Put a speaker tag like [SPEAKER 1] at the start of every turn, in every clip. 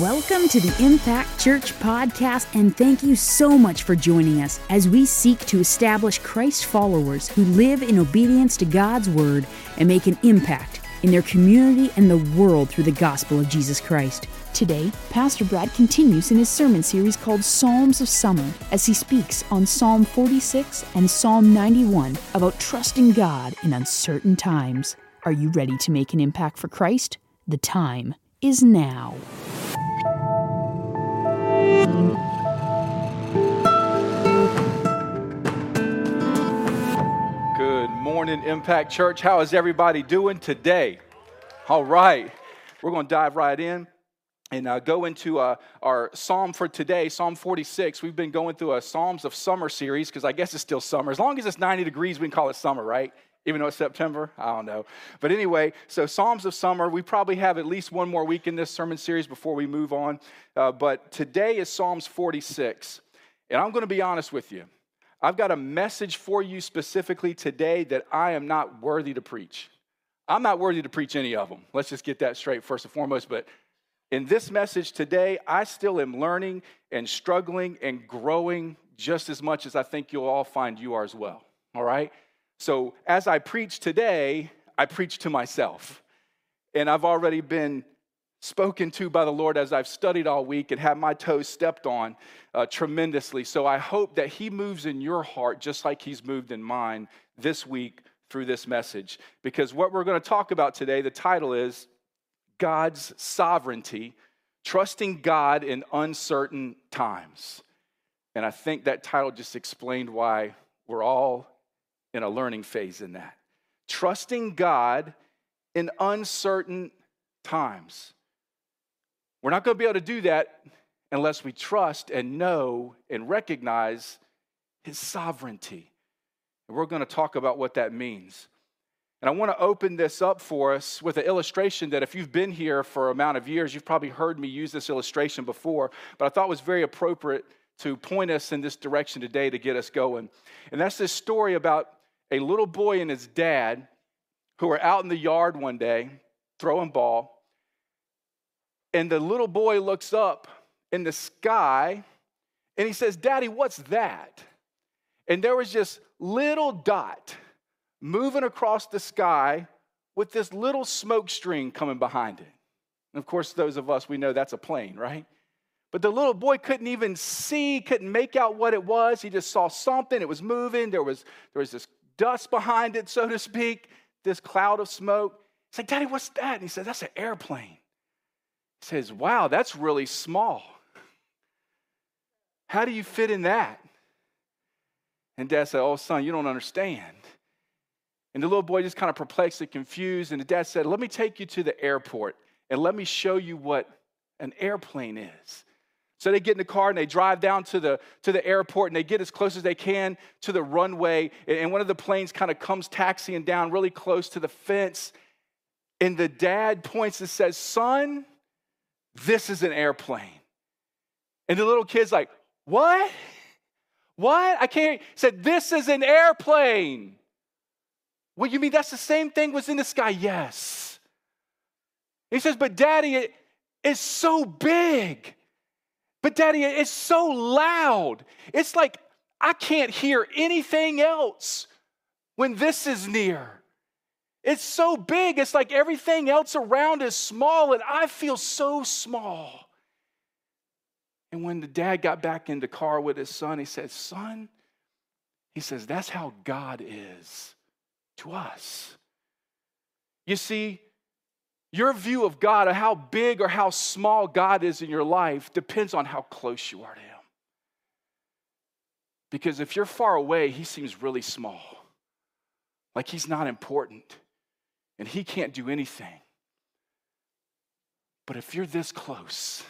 [SPEAKER 1] Welcome to the Impact Church podcast, and thank you so much for joining us as we seek to establish Christ followers who live in obedience to God's word and make an impact in their community and the world through the gospel of Jesus Christ. Today, Pastor Brad continues in his sermon series called Psalms of Summer as he speaks on Psalm 46 and Psalm 91 about trusting God in uncertain times. Are you ready to make an impact for Christ? The time is now.
[SPEAKER 2] Good morning, Impact Church. How is everybody doing today? All right, we're going to dive right in and uh, go into uh, our psalm for today, Psalm 46. We've been going through a Psalms of Summer series because I guess it's still summer. As long as it's 90 degrees, we can call it summer, right? Even though it's September, I don't know. But anyway, so Psalms of Summer, we probably have at least one more week in this sermon series before we move on. Uh, but today is Psalms 46. And I'm going to be honest with you. I've got a message for you specifically today that I am not worthy to preach. I'm not worthy to preach any of them. Let's just get that straight first and foremost. But in this message today, I still am learning and struggling and growing just as much as I think you'll all find you are as well. All right? So as I preach today, I preach to myself. And I've already been spoken to by the Lord as I've studied all week and had my toes stepped on uh, tremendously. So I hope that He moves in your heart just like He's moved in mine this week through this message. Because what we're going to talk about today, the title is God's Sovereignty, Trusting God in Uncertain Times. And I think that title just explained why we're all in a learning phase in that. Trusting God in uncertain times. We're not going to be able to do that unless we trust and know and recognize His sovereignty. And we're going to talk about what that means. And I want to open this up for us with an illustration that if you've been here for amount of years, you've probably heard me use this illustration before, but I thought was very appropriate to point us in this direction today to get us going. And that's this story about a little boy and his dad who were out in the yard one day throwing ball and the little boy looks up in the sky and he says, Daddy, what's that? And there was this little dot moving across the sky with this little smoke string coming behind it. And of course, those of us, we know that's a plane, right? But the little boy couldn't even see, couldn't make out what it was. He just saw something. It was moving. There was, there was this dust behind it, so to speak, this cloud of smoke. He's like, Daddy, what's that? And he says, That's an airplane He says, Wow, that's really small. How do you fit in that? And dad said, Oh, son, you don't understand. And the little boy just kind of perplexed and confused. And the dad said, Let me take you to the airport and let me show you what an airplane is. So they get in the car and they drive down to the, to the airport and they get as close as they can to the runway. And one of the planes kind of comes taxiing down really close to the fence. And the dad points and says, Son, this is an airplane. And the little kid's like, What? What? I can't. He said, This is an airplane. What you mean that's the same thing was in the sky? Yes. He says, But daddy, it is so big. But daddy, it's so loud. It's like I can't hear anything else when this is near. It's so big, it's like everything else around is small, and I feel so small. And when the dad got back in the car with his son, he said, Son, he says, that's how God is to us. You see, your view of God, or how big or how small God is in your life, depends on how close you are to Him. Because if you're far away, He seems really small, like He's not important and he can't do anything. But if you're this close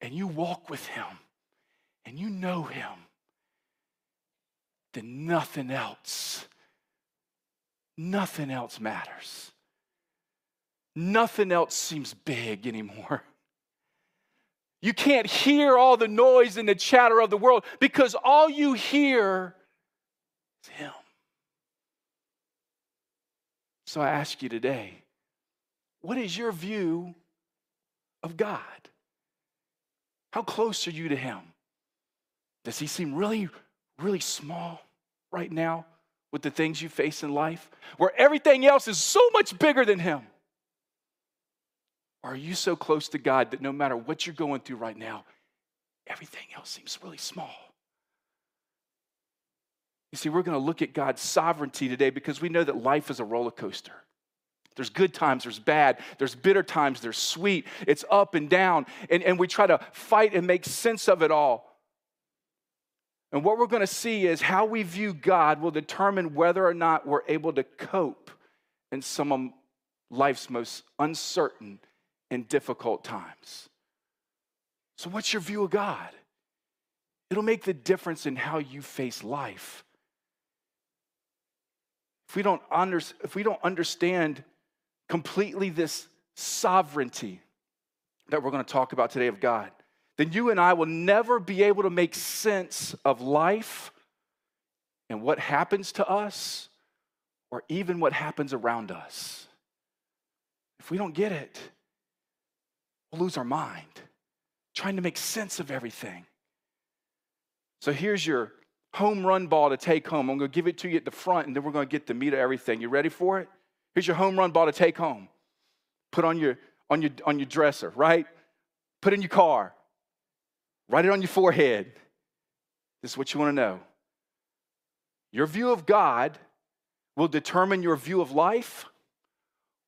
[SPEAKER 2] and you walk with him and you know him, then nothing else, nothing else matters. Nothing else seems big anymore. You can't hear all the noise and the chatter of the world because all you hear is him. So I ask you today, what is your view of God? How close are you to Him? Does He seem really, really small right now with the things you face in life, where everything else is so much bigger than Him? Are you so close to God that no matter what you're going through right now, everything else seems really small? You see, we're going to look at God's sovereignty today because we know that life is a roller coaster. There's good times, there's bad, there's bitter times, there's sweet. It's up and down. And, and we try to fight and make sense of it all. And what we're going to see is how we view God will determine whether or not we're able to cope in some of life's most uncertain and difficult times. So, what's your view of God? It'll make the difference in how you face life. If we don't, under, if we don't understand completely this sovereignty that we're going to talk about today of God, then you and I will never be able to make sense of life and what happens to us or even what happens around us. If we don't get it, we'll lose our mind trying to make sense of everything. So here's your home run ball to take home. I'm going to give it to you at the front, and then we're going to get the meat of everything. You ready for it? Here's your home run ball to take home. Put on your on your on your dresser, right? Put in your car. Write it on your forehead. This is what you want to know. Your view of God will determine your view of life,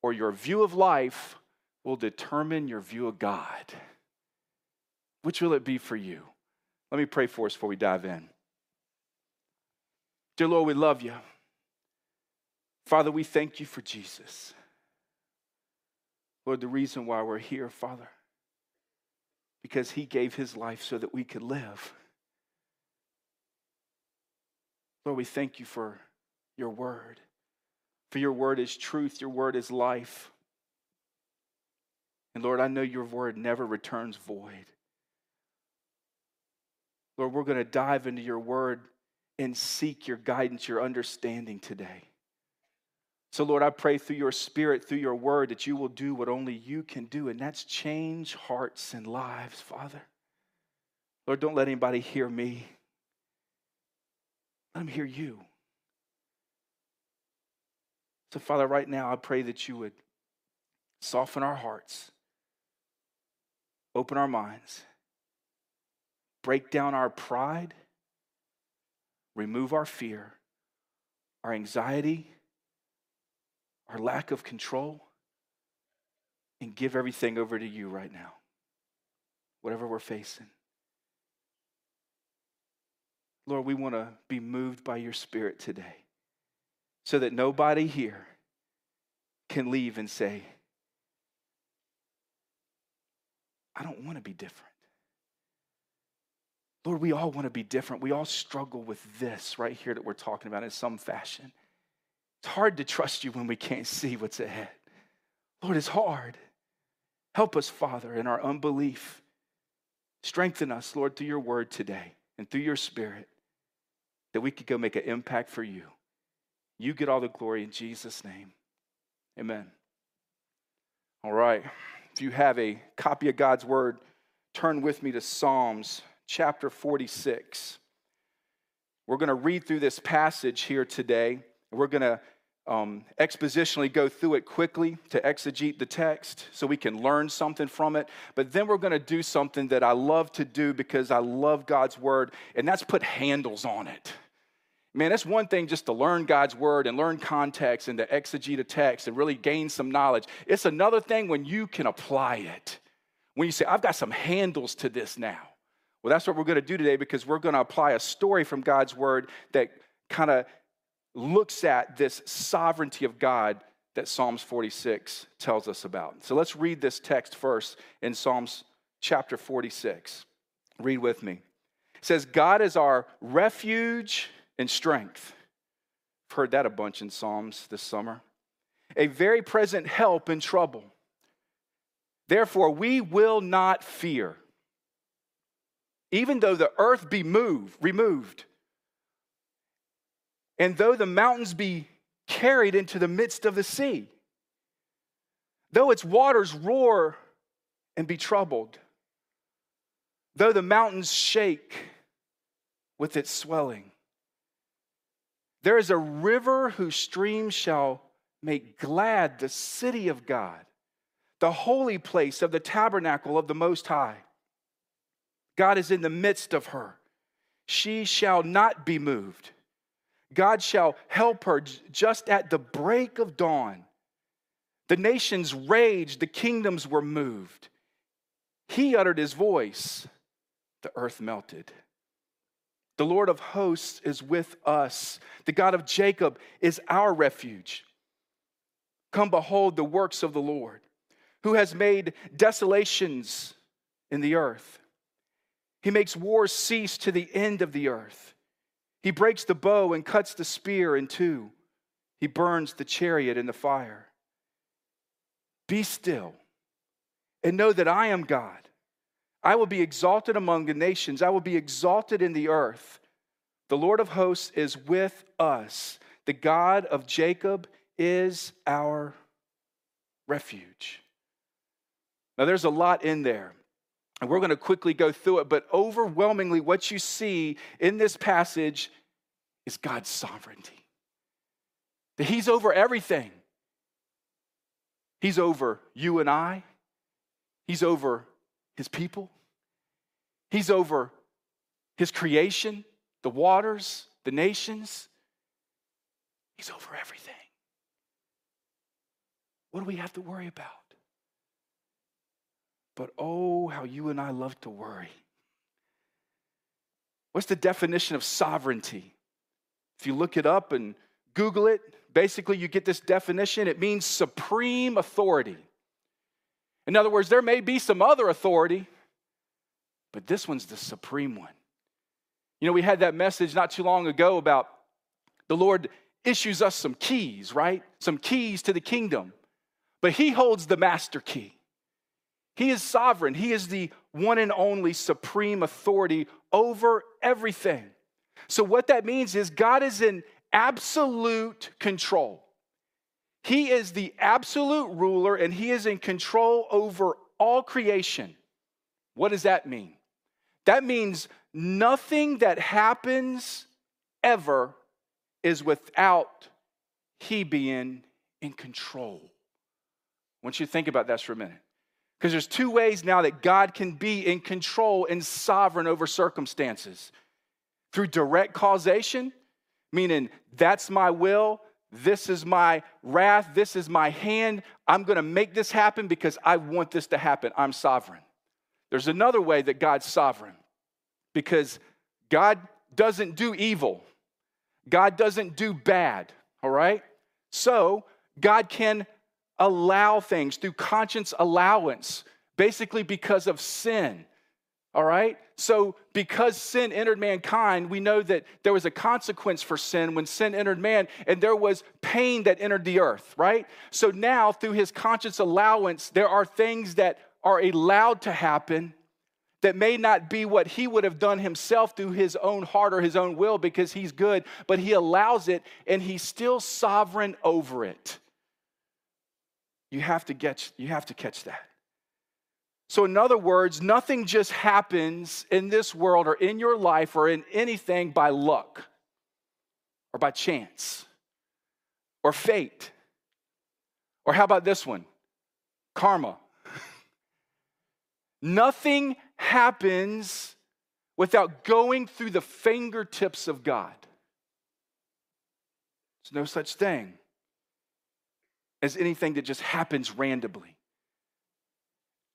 [SPEAKER 2] or your view of life will determine your view of God. Which will it be for you? Let me pray for us before we dive in. Dear Lord, we love you. Father, we thank you for Jesus. Lord, the reason why we're here, Father, because he gave his life so that we could live. Lord, we thank you for your word. For your word is truth, your word is life. And Lord, I know your word never returns void. Lord, we're going to dive into your word and seek your guidance, your understanding today. So, Lord, I pray through your spirit, through your word, that you will do what only you can do, and that's change hearts and lives, Father. Lord, don't let anybody hear me. Let them hear you. So, Father, right now, I pray that you would soften our hearts, open our minds, break down our pride, remove our fear, our anxiety our lack of control, and give everything over to you right now, whatever we're facing. Lord, we want to be moved by your spirit today so that nobody here can leave and say, I don't want to be different. Lord, we all want to be different. We all struggle with this right here that we're talking about in some fashion. It's hard to trust you when we can't see what's ahead. Lord, it's hard. Help us, Father, in our unbelief. Strengthen us, Lord, through your word today and through your spirit that we could go make an impact for you. You get all the glory in Jesus' name. Amen. All right. If you have a copy of God's word, turn with me to Psalms chapter 46. We're going to read through this passage here today. We're going to um, expositionally go through it quickly to exegete the text so we can learn something from it. But then we're going to do something that I love to do because I love God's word, and that's put handles on it. Man, that's one thing just to learn God's word and learn context and to exegete a text and really gain some knowledge. It's another thing when you can apply it. When you say, I've got some handles to this now. Well, that's what we're going to do today because we're going to apply a story from God's word that kind of looks at this sovereignty of God that Psalms 46 tells us about. So let's read this text first in Psalms chapter 46. Read with me. It says, God is our refuge and strength. I've heard that a bunch in Psalms this summer. A very present help in trouble. Therefore, we will not fear. Even though the earth be moved, removed, and though the mountains be carried into the midst of the sea, though its waters roar and be troubled, Though the mountains shake with its swelling, there is a river whose streams shall make glad the city of God, the holy place of the tabernacle of the Most High. God is in the midst of her. She shall not be moved. God shall help her just at the break of dawn. The nations raged, the kingdoms were moved. He uttered his voice, the earth melted. The Lord of hosts is with us. The God of Jacob is our refuge. Come behold the works of the Lord, who has made desolations in the earth. He makes wars cease to the end of the earth. He breaks the bow and cuts the spear in two. He burns the chariot in the fire. Be still and know that I am God. I will be exalted among the nations, I will be exalted in the earth. The Lord of hosts is with us. The God of Jacob is our refuge. Now, there's a lot in there. And we're going to quickly go through it, but overwhelmingly, what you see in this passage is God's sovereignty. That He's over everything. He's over you and I, He's over His people, He's over His creation, the waters, the nations. He's over everything. What do we have to worry about? But oh, how you and I love to worry. What's the definition of sovereignty? If you look it up and Google it, basically you get this definition. It means supreme authority. In other words, there may be some other authority, but this one's the supreme one. You know, we had that message not too long ago about the Lord issues us some keys, right? Some keys to the kingdom, but He holds the master key. He is sovereign. He is the one and only supreme authority over everything. So, what that means is God is in absolute control. He is the absolute ruler and he is in control over all creation. What does that mean? That means nothing that happens ever is without he being in control. I want you to think about that for a minute. Because there's two ways now that God can be in control and sovereign over circumstances through direct causation, meaning that's my will, this is my wrath, this is my hand. I'm going to make this happen because I want this to happen. I'm sovereign. There's another way that God's sovereign because God doesn't do evil, God doesn't do bad, all right? So God can allow things through conscience allowance, basically because of sin. All right? So, because sin entered mankind, we know that there was a consequence for sin when sin entered man, and there was pain that entered the earth, right? So, now through his conscience allowance, there are things that are allowed to happen that may not be what he would have done himself through his own heart or his own will because he's good, but he allows it and he's still sovereign over it. You have to get you have to catch that. So in other words, nothing just happens in this world or in your life or in anything by luck or by chance or fate. Or how about this one? Karma. Nothing happens without going through the fingertips of God. There's no such thing as anything that just happens randomly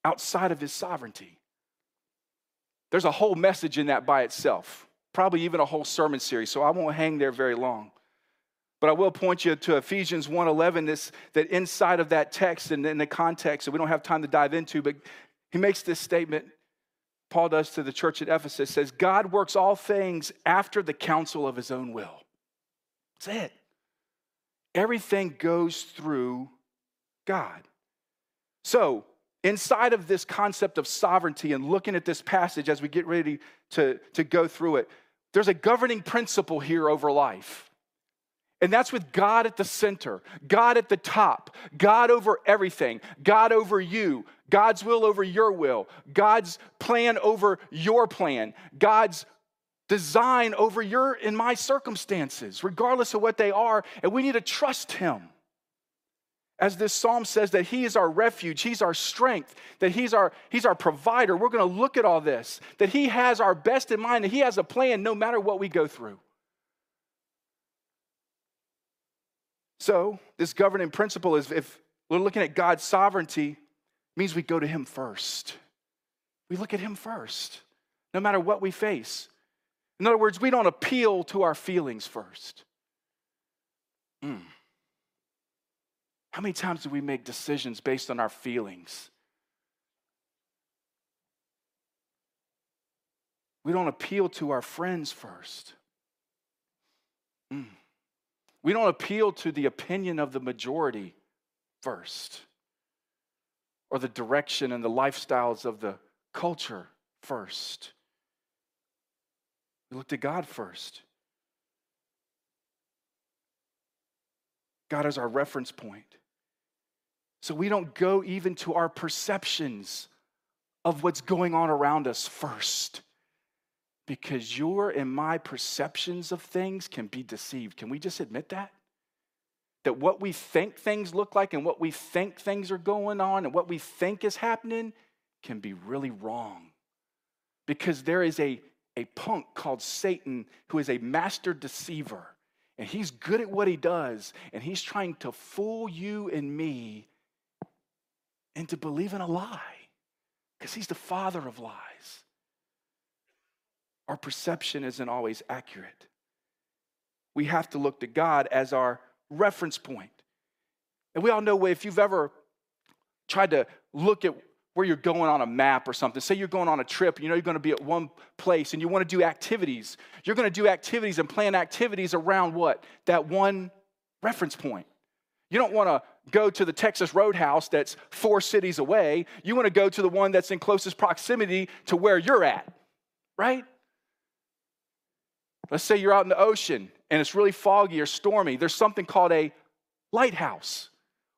[SPEAKER 2] outside of his sovereignty. There's a whole message in that by itself, probably even a whole sermon series, so I won't hang there very long. But I will point you to Ephesians 1:11 this that inside of that text and in the context that we don't have time to dive into, but he makes this statement Paul does to the church at Ephesus says God works all things after the counsel of his own will. That's it. Everything goes through God. So, inside of this concept of sovereignty and looking at this passage as we get ready to, to go through it, there's a governing principle here over life. And that's with God at the center, God at the top, God over everything, God over you, God's will over your will, God's plan over your plan, God's design over your and my circumstances, regardless of what they are, and we need to trust Him. As this psalm says, that He is our refuge, He's our strength, that He's our, he's our provider. We're going to look at all this, that He has our best in mind, that He has a plan no matter what we go through. So, this governing principle is if we're looking at God's sovereignty, means we go to Him first. We look at Him first, no matter what we face. In other words, we don't appeal to our feelings first. Mm. How many times do we make decisions based on our feelings? We don't appeal to our friends first. Mm. We don't appeal to the opinion of the majority first or the direction and the lifestyles of the culture first. We look to God first. God is our reference point. So we don't go even to our perceptions of what's going on around us first. Because your and my perceptions of things can be deceived. Can we just admit that? That what we think things look like and what we think things are going on and what we think is happening can be really wrong. Because there is a, a punk called Satan who is a master deceiver. And he's good at what he does. And he's trying to fool you and me into believing a lie. Because he's the father of lies. Our perception isn't always accurate. We have to look to God as our reference point. And we all know if you've ever tried to look at where you're going on a map or something. Say you're going on a trip, you know you're going to be at one place and you want to do activities. You're going to do activities and plan activities around what? That one reference point. You don't want to go to the Texas Roadhouse that's four cities away. You want to go to the one that's in closest proximity to where you're at, right? Let's say you're out in the ocean and it's really foggy or stormy, there's something called a lighthouse.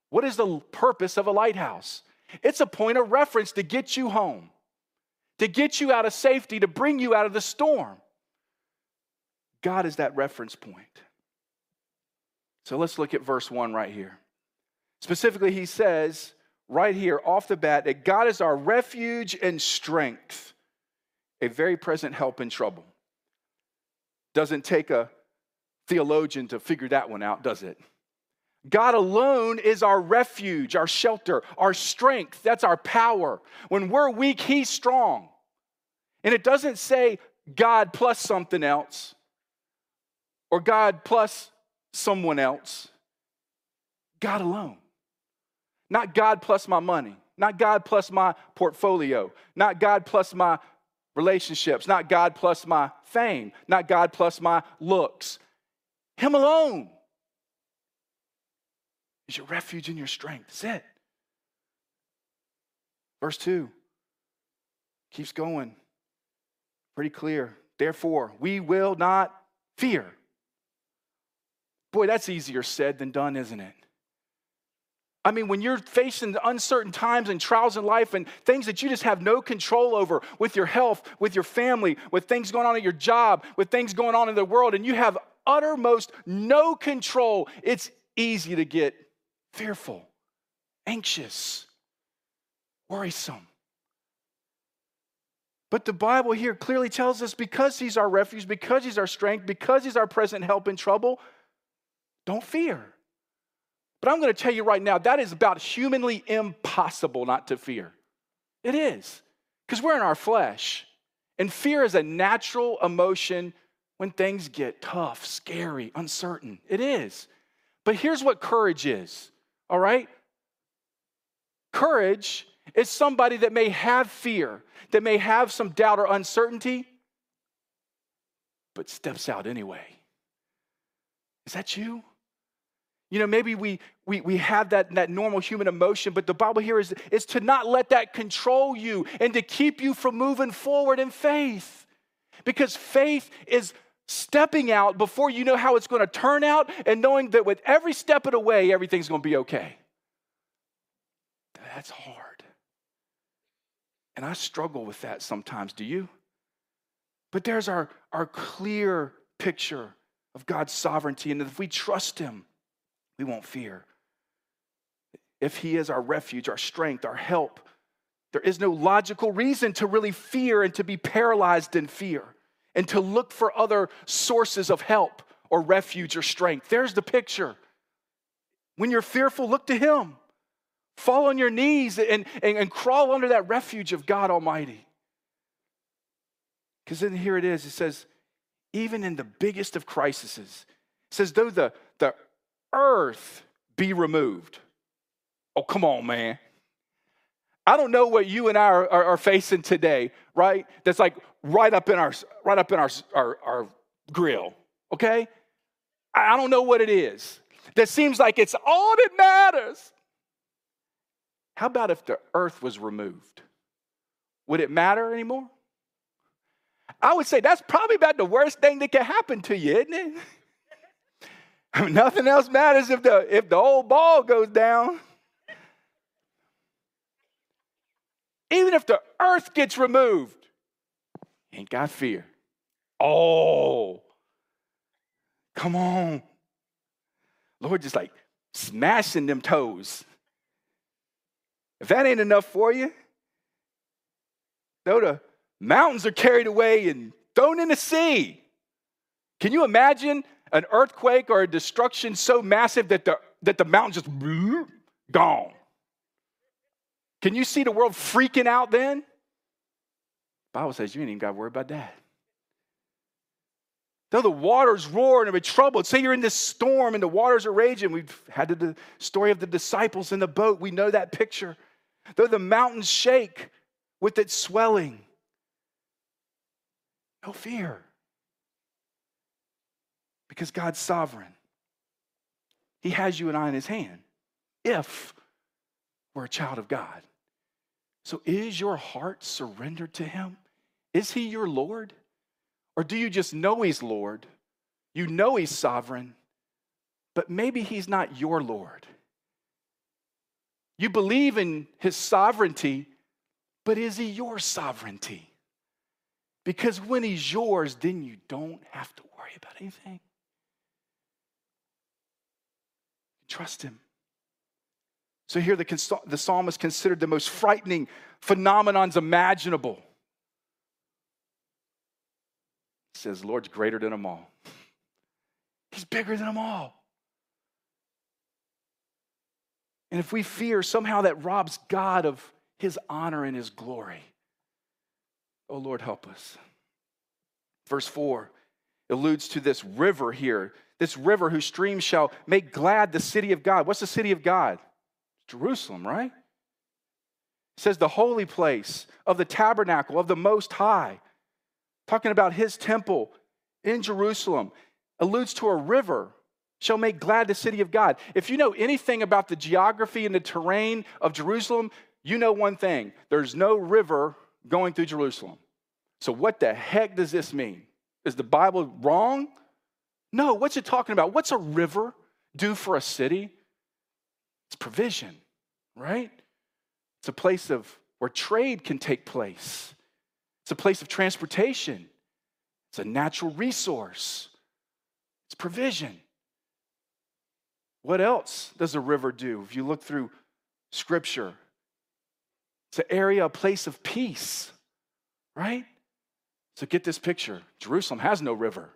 [SPEAKER 2] What is the purpose of a lighthouse? It's a point of reference to get you home, to get you out of safety, to bring you out of the storm. God is that reference point. So let's look at verse 1 right here. Specifically, he says right here off the bat that God is our refuge and strength, a very present help in trouble. Doesn't take a theologian to figure that one out, does it? God alone is our refuge, our shelter, our strength. That's our power. When we're weak, He's strong. And it doesn't say God plus something else or God plus someone else. God alone. Not God plus my money, not God plus my portfolio, not God plus my relationships, not God plus my fame, not God plus my looks. Him alone is your refuge and your strength. That's it. Verse 2 keeps going pretty clear. Therefore, we will not fear. Boy, that's easier said than done, isn't it? I mean, when you're facing uncertain times and trials in life and things that you just have no control over with your health, with your family, with things going on at your job, with things going on in the world, and you have uttermost no control, it's easy to get fearful, anxious, worrisome. But the Bible here clearly tells us because He's our refuge, because He's our strength, because He's our present help in trouble, don't fear. But I'm going to tell you right now, that is about humanly impossible not to fear. It is, because we're in our flesh. And fear is a natural emotion when things get tough, scary, uncertain. It is. But here's what courage is all right? Courage is somebody that may have fear, that may have some doubt or uncertainty, but steps out anyway. Is that you? You know, maybe we, we, we have that, that normal human emotion, but the Bible here is, is to not let that control you and to keep you from moving forward in faith. Because faith is stepping out before you know how it's going to turn out and knowing that with every step of the way, everything's going to be okay. That's hard. And I struggle with that sometimes. Do you? But there's our, our clear picture of God's sovereignty. And if we trust Him, we won't fear. If He is our refuge, our strength, our help, there is no logical reason to really fear and to be paralyzed in fear and to look for other sources of help or refuge or strength. There's the picture. When you're fearful, look to Him. Fall on your knees and, and, and crawl under that refuge of God Almighty. Because then here it is it says, even in the biggest of crises, it says, though the, the earth be removed. Oh, come on, man. I don't know what you and I are, are, are, facing today, right? That's like right up in our right up in our, our, our grill, okay? I don't know what it is. That seems like it's all that matters. How about if the earth was removed? Would it matter anymore? I would say that's probably about the worst thing that can happen to you, isn't it? I mean, nothing else matters if the if the old ball goes down. Even if the earth gets removed, ain't got fear. Oh, come on. Lord, just like smashing them toes. If that ain't enough for you, though the mountains are carried away and thrown in the sea. Can you imagine an earthquake or a destruction so massive that the, that the mountain just gone? Can you see the world freaking out then? Bible says you ain't even got to worry about that. Though the waters roar and are troubled, say you're in this storm and the waters are raging. We've had the story of the disciples in the boat. We know that picture. Though the mountains shake with its swelling, no fear. Because God's sovereign. He has you and I in his hand if we're a child of God. So is your heart surrendered to him? Is he your Lord? Or do you just know he's Lord? You know he's sovereign, but maybe he's not your Lord. You believe in his sovereignty, but is he your sovereignty? Because when he's yours, then you don't have to worry about anything. Trust him. So here the, the psalm is considered the most frightening phenomenons imaginable. It says, Lord's greater than them all. He's bigger than them all. And if we fear, somehow that robs God of his honor and his glory. Oh, Lord, help us. Verse 4 alludes to this river here, this river whose streams shall make glad the city of God. What's the city of God? Jerusalem, right? It says the holy place of the tabernacle of the Most High, talking about his temple in Jerusalem, alludes to a river shall make glad the city of God. If you know anything about the geography and the terrain of Jerusalem, you know one thing there's no river going through Jerusalem. So, what the heck does this mean? Is the Bible wrong? No, what's it talking about? What's a river do for a city? It's provision, right? It's a place of where trade can take place. It's a place of transportation. It's a natural resource. It's provision. What else does a river do? If you look through scripture, it's an area, a place of peace, right? So get this picture Jerusalem has no river.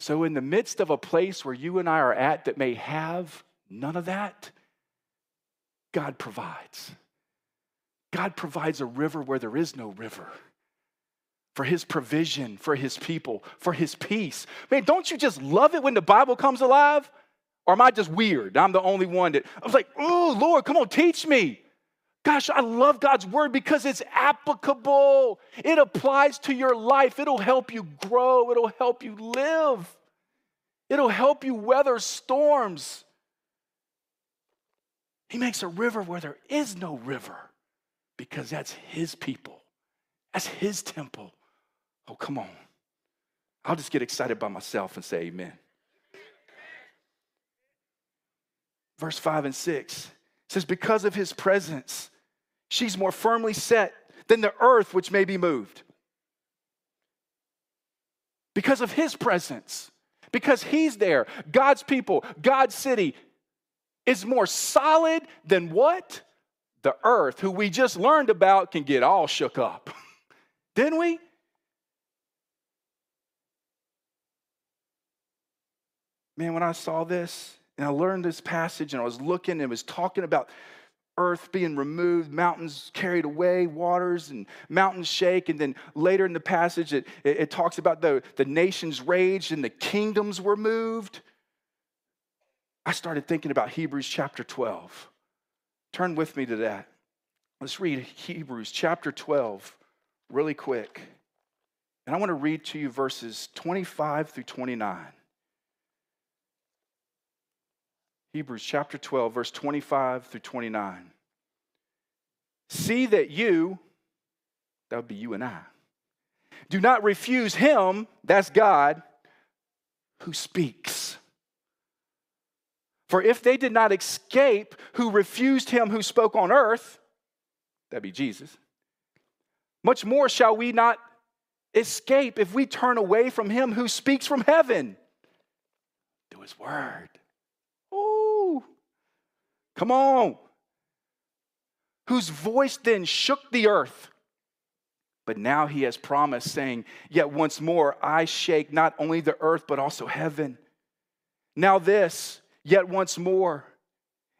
[SPEAKER 2] So, in the midst of a place where you and I are at that may have none of that, God provides. God provides a river where there is no river for his provision, for his people, for his peace. Man, don't you just love it when the Bible comes alive? Or am I just weird? I'm the only one that I was like, oh, Lord, come on, teach me. Gosh, I love God's word because it's applicable. It applies to your life. It'll help you grow, it'll help you live, it'll help you weather storms. He makes a river where there is no river because that's His people, that's His temple. Oh, come on. I'll just get excited by myself and say amen. Verse 5 and 6 says, Because of his presence She's more firmly set than the earth, which may be moved. Because of his presence, because he's there. God's people, God's city is more solid than what? The earth, who we just learned about, can get all shook up. Didn't we? Man, when I saw this and I learned this passage and I was looking and it was talking about earth being removed, mountains carried away, waters and mountains shake. And then later in the passage, it, it, it, talks about the, the nations raged and the kingdoms were moved. I started thinking about Hebrews chapter 12. Turn with me to that. Let's read Hebrews chapter 12 really quick. And I want to read to you verses 25 through 29. Hebrews chapter 12, verse 25 through 29. See that you, that would be you and I, do not refuse him, that's God, who speaks. For if they did not escape who refused him who spoke on earth, that'd be Jesus, much more shall we not escape if we turn away from him who speaks from heaven through his word. Come on. Whose voice then shook the earth. But now he has promised, saying, Yet once more I shake not only the earth, but also heaven. Now, this, yet once more,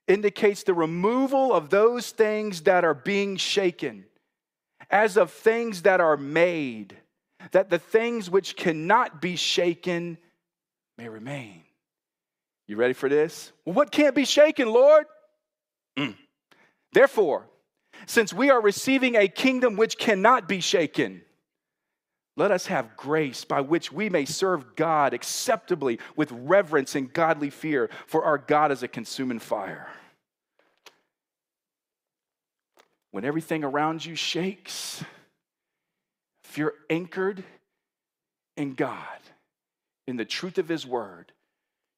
[SPEAKER 2] indicates the removal of those things that are being shaken, as of things that are made, that the things which cannot be shaken may remain. You ready for this? Well, what can't be shaken, Lord? Mm. Therefore, since we are receiving a kingdom which cannot be shaken, let us have grace by which we may serve God acceptably with reverence and godly fear, for our God is a consuming fire. When everything around you shakes, if you're anchored in God, in the truth of His word,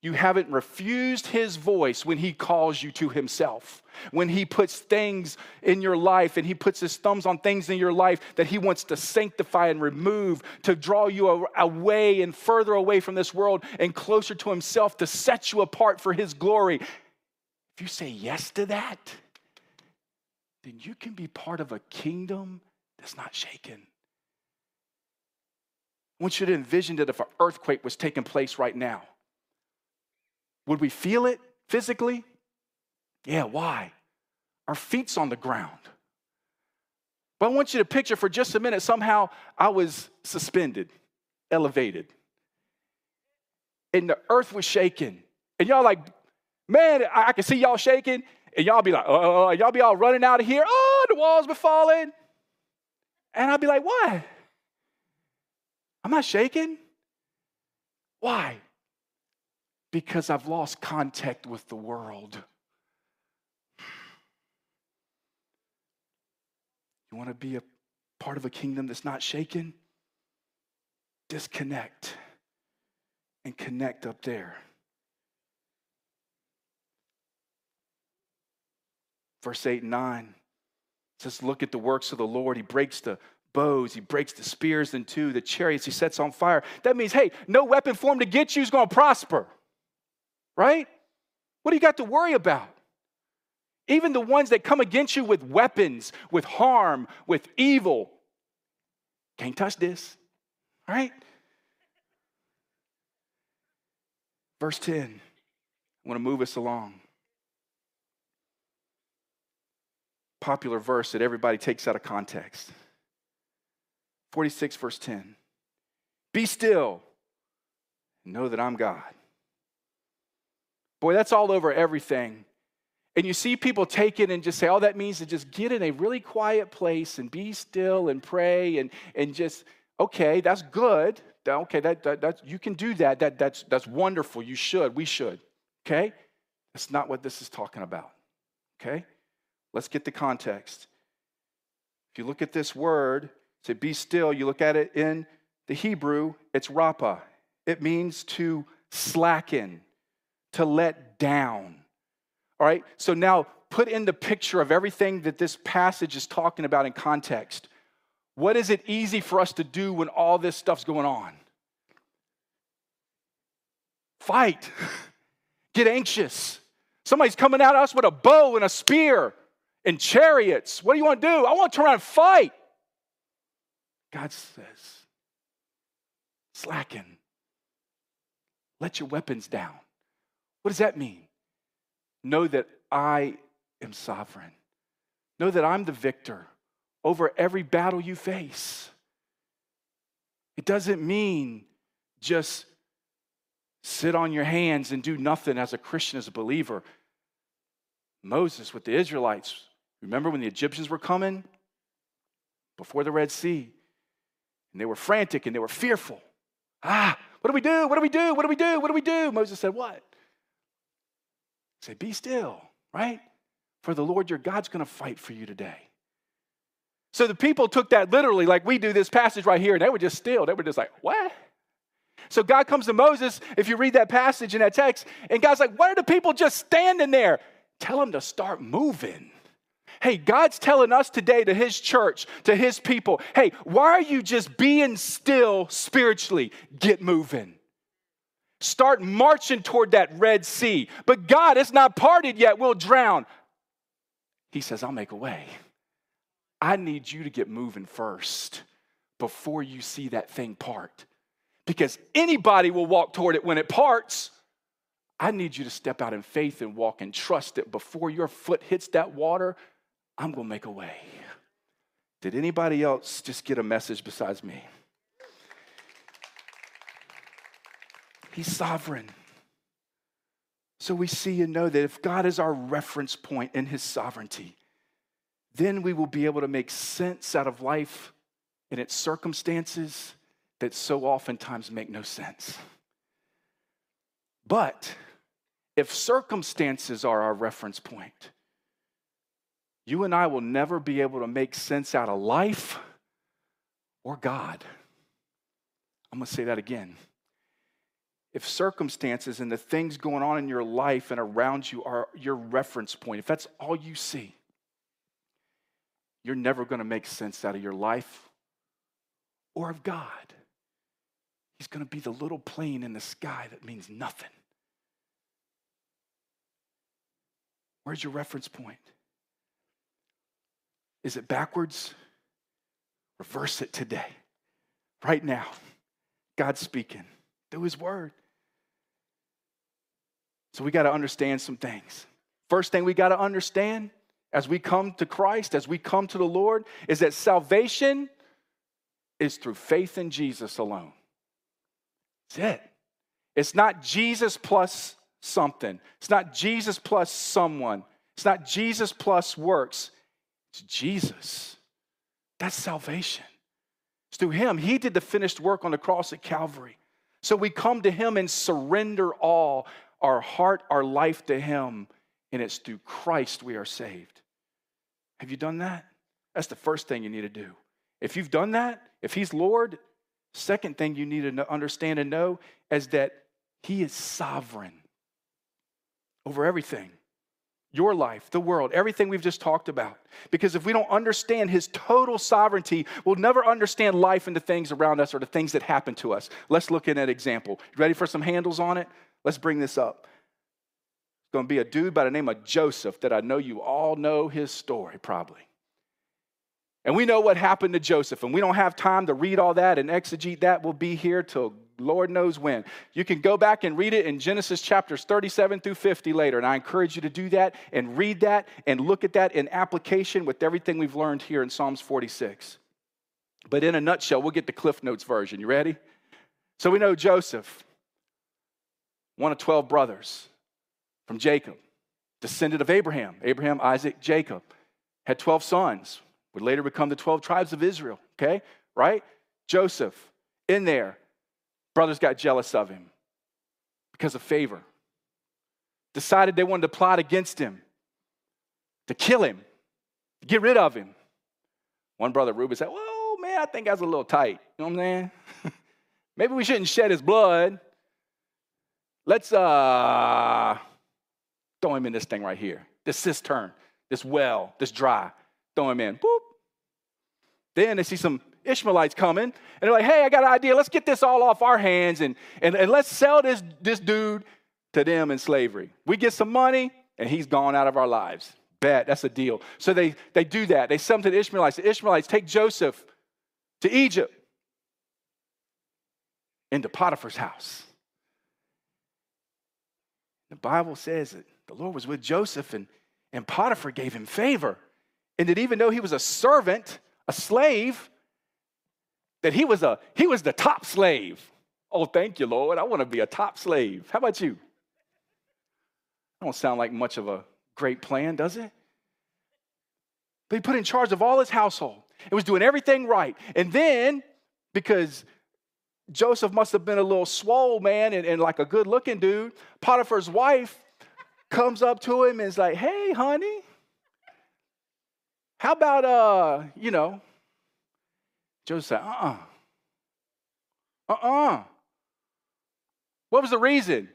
[SPEAKER 2] you haven't refused his voice when he calls you to himself. When he puts things in your life and he puts his thumbs on things in your life that he wants to sanctify and remove, to draw you away and further away from this world and closer to himself, to set you apart for his glory. If you say yes to that, then you can be part of a kingdom that's not shaken. I want you to envision that if an earthquake was taking place right now, would we feel it physically? Yeah, why? Our feet's on the ground. But I want you to picture for just a minute somehow I was suspended, elevated, and the earth was shaking. And y'all like, man, I, can see y'all shaking. And y'all be like, oh, y'all be all running out of here. Oh, the walls be falling. And I'd be like, what? I'm not shaking. Why? Because I've lost contact with the world. You want to be a part of a kingdom that's not shaken? Disconnect and connect up there. Verse 8 and 9 says, Look at the works of the Lord. He breaks the bows, he breaks the spears in two, the chariots he sets on fire. That means, hey, no weapon formed to get you is going to prosper right? What do you got to worry about? Even the ones that come against you with weapons, with harm, with evil, can't touch this, right? Verse 10, I want to move us along. Popular verse that everybody takes out of context. 46, verse 10. Be still, know that I'm God. Boy, that's all over everything. And you see people take it and just say, oh, that means to just get in a really quiet place and be still and pray and, and just, okay, that's good. Okay, that, that, that, you can do that. that that's, that's wonderful. You should. We should. Okay? That's not what this is talking about. Okay? Let's get the context. If you look at this word, say be still, you look at it in the Hebrew, it's rapa. It means to slacken to let down. All right, so now put in the picture of everything that this passage is talking about in context, what is it easy for us to do when all this stuff's going on? Fight, get anxious. Somebody's coming at us with a bow and a spear and chariots. What do you want to do? I want to turn around and fight. God says, slacken. Let your weapons down. What does that mean? Know that I am sovereign. Know that I'm the victor over every battle you face. It doesn't mean just sit on your hands and do nothing as a Christian, as a believer. Moses with the Israelites, remember when the Egyptians were coming before the Red Sea? And they were frantic and they were fearful. Ah, what do we do? What do we do? What do we do? What do we do? Moses said, What? Say, Be still, right? For the Lord your God's going to fight for you today. So the people took that literally, like we do this passage right here, and they were just still. They were just like, What? So God comes to Moses, if you read that passage in that text, and God's like, Why are the people just standing there? Tell them to start moving. Hey, God's telling us today to His church, to His people, hey, why are you just being still spiritually? Get moving. Start marching toward that Red Sea. But God, it's not parted yet, we'll drown. He says, I'll make a way. I need you to get moving first before you see that thing part. Because anybody will walk toward it when it parts. I need you to step out in faith and walk and trust that before your foot hits that water, I'm going to make a way. Did anybody else just get a message besides me? He's sovereign. So we see and know that if God is our reference point in his sovereignty, then we will be able to make sense out of life and its circumstances that so oftentimes make no sense. But if circumstances are our reference point, you and I will never be able to make sense out of life or God. I'm going to say that again. If circumstances and the things going on in your life and around you are your reference point, if that's all you see, you're never going to make sense out of your life or of God. He's going to be the little plane in the sky that means nothing. Where's your reference point? Is it backwards? Reverse it today, right now. God's speaking through His Word. So we got to understand some things. First thing we got to understand as we come to Christ, as we come to the Lord, is that salvation is through faith in Jesus alone. That's it. It's not Jesus plus something, it's not Jesus plus someone, it's not Jesus plus works. It's Jesus. That's salvation. It's through Him. He did the finished work on the cross at Calvary. So we come to Him and surrender all our heart, our life to Him, and it's through Christ we are saved. Have you done that? That's the first thing you need to do. If you've done that, if He's Lord, second thing you need to understand and know is that He is sovereign over everything your life, the world, everything we've just talked about. Because if we don't understand his total sovereignty, we'll never understand life and the things around us or the things that happen to us. Let's look at an example. Ready for some handles on it? Let's bring this up. It's going to be a dude by the name of Joseph that I know you all know his story, probably. And we know what happened to Joseph, and we don't have time to read all that and exegete that. We'll be here till Lord knows when. You can go back and read it in Genesis chapters 37 through 50 later, and I encourage you to do that and read that and look at that in application with everything we've learned here in Psalms 46. But in a nutshell, we'll get the Cliff Notes version. You ready? So we know Joseph, one of 12 brothers from Jacob, descendant of Abraham. Abraham, Isaac, Jacob had 12 sons, would later become the 12 tribes of Israel, okay? Right? Joseph, in there, Brothers got jealous of him because of favor. Decided they wanted to plot against him, to kill him, to get rid of him. One brother, Reuben, said, Well, man, I think that's a little tight. You know what I'm saying? Maybe we shouldn't shed his blood. Let's uh, throw him in this thing right here. this cistern, this well, this dry. Throw him in. Boop. Then they see some Ishmaelites coming, and they're like, hey, I got an idea. Let's get this all off our hands and, and, and let's sell this, this dude to them in slavery. We get some money, and he's gone out of our lives. Bet, that's a deal. So they, they do that. They sell him to the Ishmaelites. The Ishmaelites take Joseph to Egypt, into Potiphar's house. The Bible says that the Lord was with Joseph, and, and Potiphar gave him favor. And that even though he was a servant, a slave, that he was a he was the top slave. Oh, thank you, Lord. I want to be a top slave. How about you? Don't sound like much of a great plan, does it? But he put in charge of all his household. It was doing everything right. And then, because Joseph must have been a little swole man and, and like a good looking dude, Potiphar's wife comes up to him and is like, hey, honey, how about, uh, you know, Joseph said, uh uh-uh. uh. Uh-uh. What was the reason?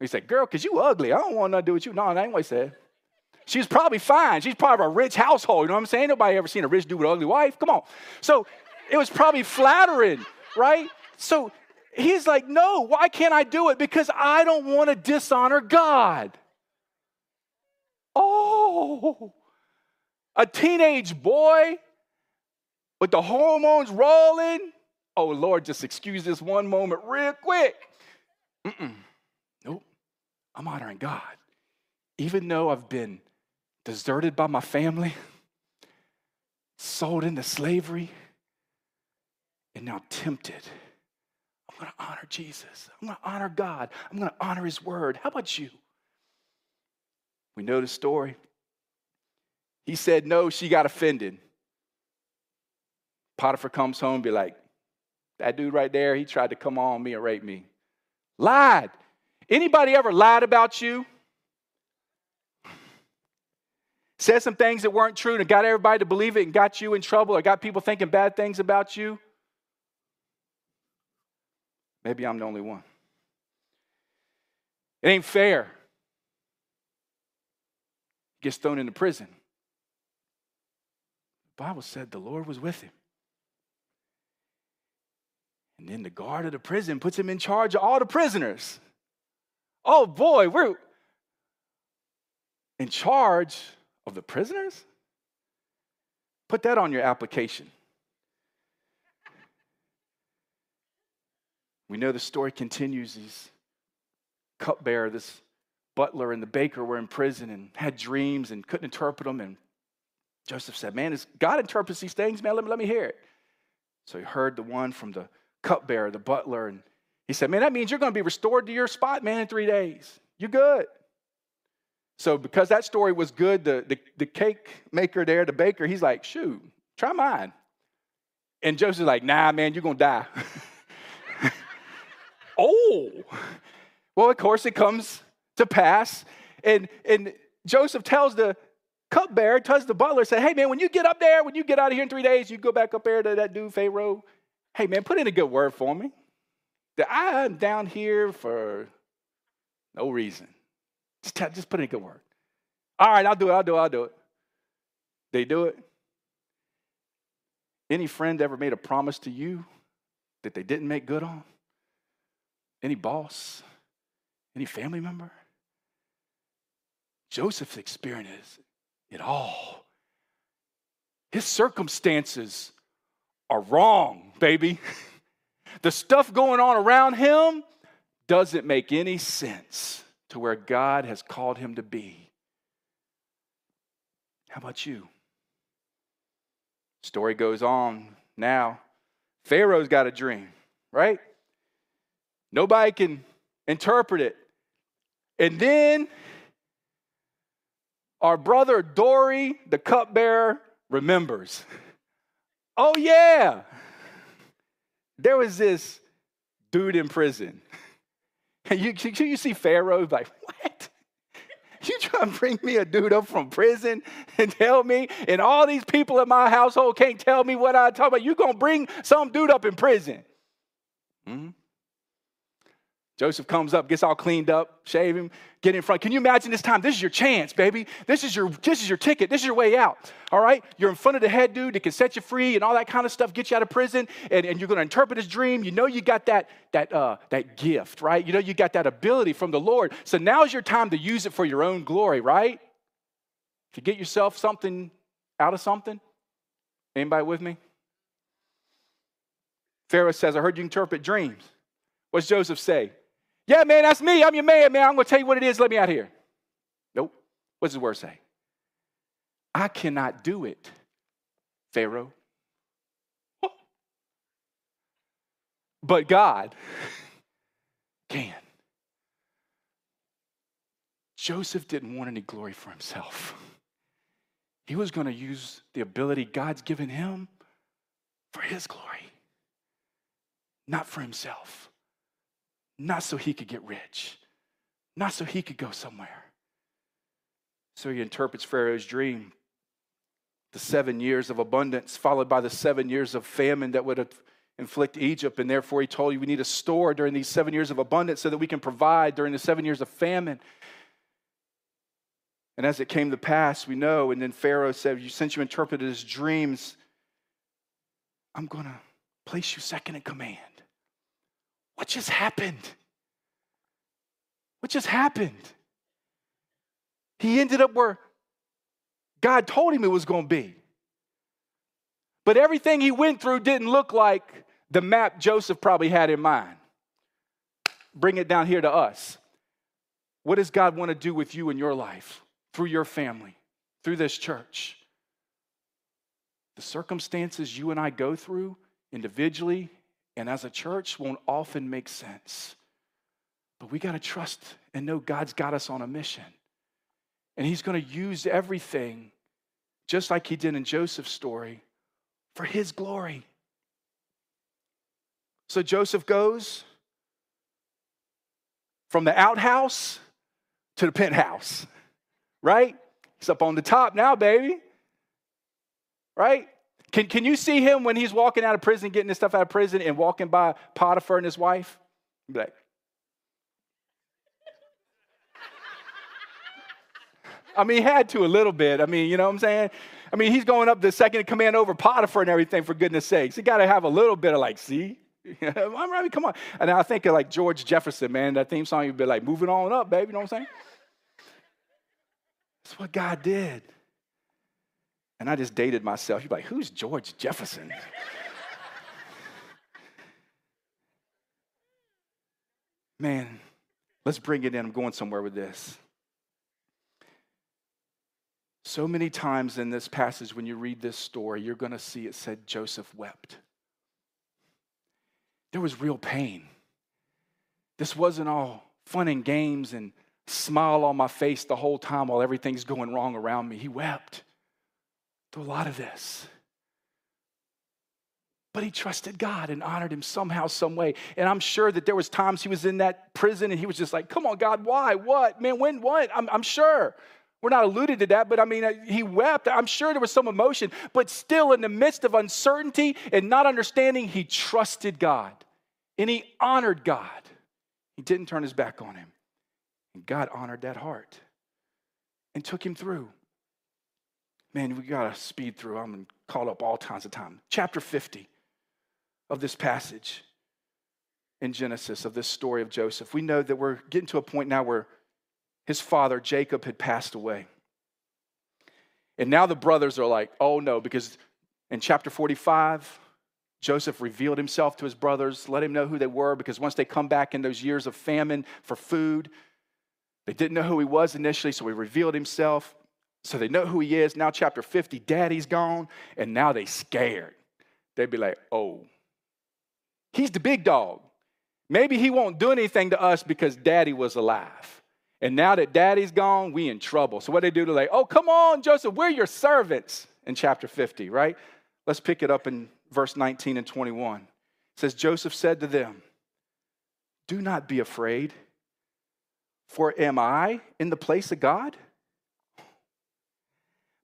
[SPEAKER 2] He said, Girl, because you ugly. I don't want nothing to do with you. No, that ain't what he said. She's probably fine. She's part of a rich household. You know what I'm saying? Nobody ever seen a rich dude with an ugly wife. Come on. So it was probably flattering, right? So he's like, No, why can't I do it? Because I don't want to dishonor God. Oh, a teenage boy with the hormones rolling. Oh, Lord, just excuse this one moment real quick. Mm-mm. Nope. I'm honoring God. Even though I've been deserted by my family, sold into slavery, and now tempted. I'm going to honor Jesus. I'm going to honor God. I'm going to honor His word. How about you? We know the story. He said no, she got offended. Potiphar comes home and be like, that dude right there, he tried to come on me and rape me. Lied. Anybody ever lied about you? Said some things that weren't true and got everybody to believe it and got you in trouble or got people thinking bad things about you? Maybe I'm the only one. It ain't fair. Gets thrown into prison. The Bible said the Lord was with him. And then the guard of the prison puts him in charge of all the prisoners. Oh boy, we're in charge of the prisoners? Put that on your application. We know the story continues. These cupbearer, this butler, and the baker were in prison and had dreams and couldn't interpret them. And Joseph said, Man, is God interprets these things, man, let me, let me hear it. So he heard the one from the cupbearer, the butler, and he said, Man, that means you're going to be restored to your spot, man, in three days. You're good. So, because that story was good, the, the, the cake maker there, the baker, he's like, Shoot, try mine. And Joseph's like, Nah, man, you're going to die. oh, well, of course, it comes to pass. And, and Joseph tells the cupbearer, tells the butler, say, Hey, man, when you get up there, when you get out of here in three days, you go back up there to that dude, Pharaoh. Hey, man, put in a good word for me that I'm down here for no reason. Just, tell, just put in a good word. All right, I'll do it, I'll do it, I'll do it. They do it. Any friend ever made a promise to you that they didn't make good on? Any boss? Any family member? Joseph's experience it all. His circumstances are wrong, baby. The stuff going on around him doesn't make any sense to where God has called him to be. How about you? Story goes on now. Pharaoh's got a dream, right? Nobody can interpret it. And then our brother Dory, the cupbearer, remembers. Oh, yeah, there was this dude in prison. And you, you see Pharaoh, like, what? You trying to bring me a dude up from prison and tell me, and all these people in my household can't tell me what I talk about. You gonna bring some dude up in prison? Mm-hmm. Joseph comes up, gets all cleaned up, shave him, get in front. Can you imagine this time? This is your chance, baby. This is your this is your ticket. This is your way out. All right? You're in front of the head dude that can set you free and all that kind of stuff, get you out of prison, and, and you're gonna interpret his dream. You know you got that that uh, that gift, right? You know you got that ability from the Lord. So now's your time to use it for your own glory, right? To get yourself something out of something. Anybody with me? Pharaoh says, I heard you interpret dreams. What's Joseph say? Yeah, man, that's me. I'm your man, man. I'm going to tell you what it is. Let me out here. Nope. What's his word say? I cannot do it, Pharaoh. But God can. Joseph didn't want any glory for himself. He was going to use the ability God's given him for his glory not for himself, not so he could get rich, not so he could go somewhere. So he interprets Pharaoh's dream the seven years of abundance, followed by the seven years of famine that would have inflict Egypt. And therefore, he told you we need a store during these seven years of abundance so that we can provide during the seven years of famine. And as it came to pass, we know, and then Pharaoh said, Since you interpreted his dreams, I'm going to place you second in command. What just happened? What just happened? He ended up where God told him it was going to be. But everything he went through didn't look like the map Joseph probably had in mind. Bring it down here to us. What does God want to do with you in your life, through your family, through this church? The circumstances you and I go through individually and as a church won't often make sense. But we got to trust and know God's got us on a mission. And He's going to use everything, just like He did in Joseph's story, for His glory. So Joseph goes from the outhouse to the penthouse, right? He's up on the top now, baby. Right? Can, can you see him when he's walking out of prison, getting his stuff out of prison, and walking by Potiphar and his wife? Be like, I mean, he had to a little bit. I mean, you know what I'm saying? I mean, he's going up the second command over Potiphar and everything, for goodness sakes. He got to have a little bit of like, see? I'm mean, come on. And I think of like George Jefferson, man, that theme song, you'd be like, moving on up, baby, you know what I'm saying? That's what God did. And I just dated myself. You're like, who's George Jefferson? Man, let's bring it in. I'm going somewhere with this. So many times in this passage, when you read this story, you're going to see it said Joseph wept. There was real pain. This wasn't all fun and games and smile on my face the whole time while everything's going wrong around me. He wept through a lot of this. But he trusted God and honored him somehow, some way. And I'm sure that there was times he was in that prison and he was just like, come on, God, why? What? Man, when? What? I'm, I'm sure. We're not alluded to that, but I mean, uh, he wept. I'm sure there was some emotion, but still, in the midst of uncertainty and not understanding, he trusted God and he honored God. He didn't turn his back on him. And God honored that heart and took him through. Man, we got to speed through. I'm caught up all kinds of time. Chapter 50 of this passage in Genesis of this story of Joseph. We know that we're getting to a point now where his father, Jacob, had passed away. And now the brothers are like, oh no, because in chapter 45, Joseph revealed himself to his brothers, let him know who they were, because once they come back in those years of famine for food, they didn't know who he was initially, so he revealed himself. So they know who he is. Now, chapter 50, daddy's gone, and now they scared. They'd be like, oh, he's the big dog. Maybe he won't do anything to us because daddy was alive. And now that daddy's gone, we in trouble. So what they do, they're like, oh, come on, Joseph, we're your servants in chapter 50, right? Let's pick it up in verse 19 and 21. It says, Joseph said to them, Do not be afraid, for am I in the place of God?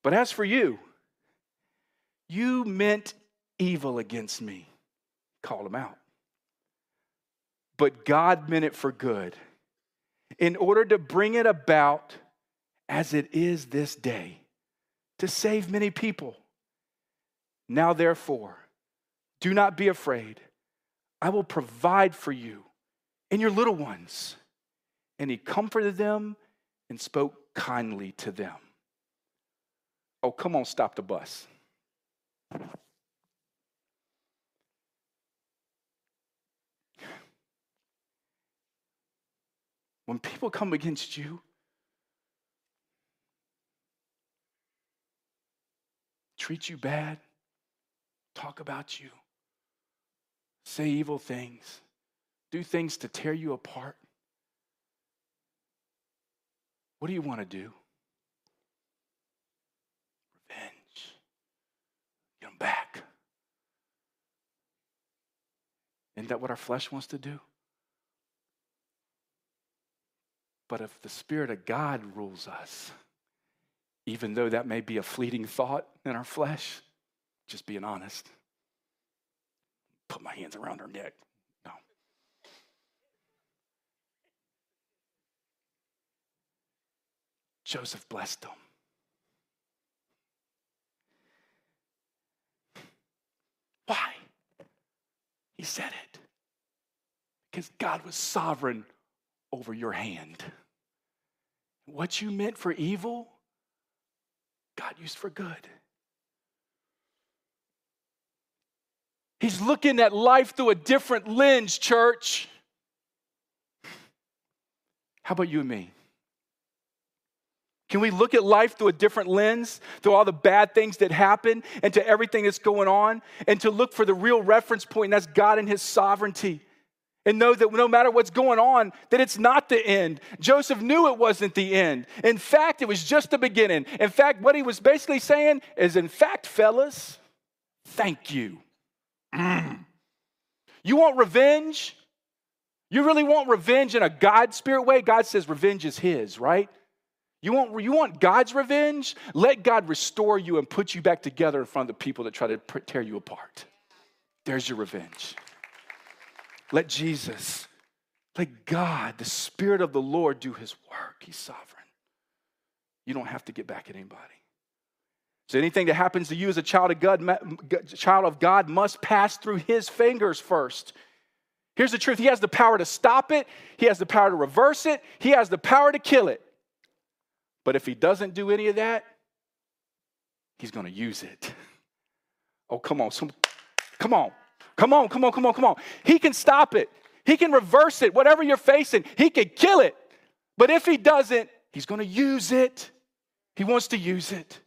[SPEAKER 2] But as for you, you meant evil against me. Called him out. but God meant it for good in order to bring it about as it is this day to save many people. Now, therefore, do not be afraid. I will provide for you and your little ones. And he comforted them and spoke kindly to them. Oh, come on, stop the bus. When people come against you, treat you bad, talk about you, say evil things, do things to tear you apart, what do you want to do? Revenge. Get them back. Isn't that what our flesh wants to do? But if the Spirit of God rules us, even though that may be a fleeting thought in our flesh, just being honest. Put my hands around her neck. No. Joseph blessed them. Why? He said it. Because God was sovereign over your hand. What you meant for evil, God used for good. He's looking at life through a different lens, church. How about you and me? Can we look at life through a different lens, through all the bad things that happen, and to everything that's going on, and to look for the real reference point, and that's God and His sovereignty? and know that no matter what's going on, that it's not the end. Joseph knew it wasn't the end. In fact, it was just the beginning. In fact, what he was basically saying is, in fact, fellas, thank you. Mm. You want revenge? You really want revenge in a God spirit way? God says revenge is his, right? You want, you want God's revenge? Let God restore you and put you back together in front of the people that try to tear you apart. There's your revenge. Let Jesus, let God, the Spirit of the Lord, do his work. He's sovereign. You don't have to get back at anybody. So anything that happens to you as a child of God, child of God must pass through his fingers first. Here's the truth. He has the power to stop it. He has the power to reverse it. He has the power to kill it. But if he doesn't do any of that, he's going to use it. Oh, come on. Some, come on. Come on, come on, come on, come on. He can stop it. He can reverse it. Whatever you're facing, he can kill it. But if he doesn't, he's going to use it. He wants to use it.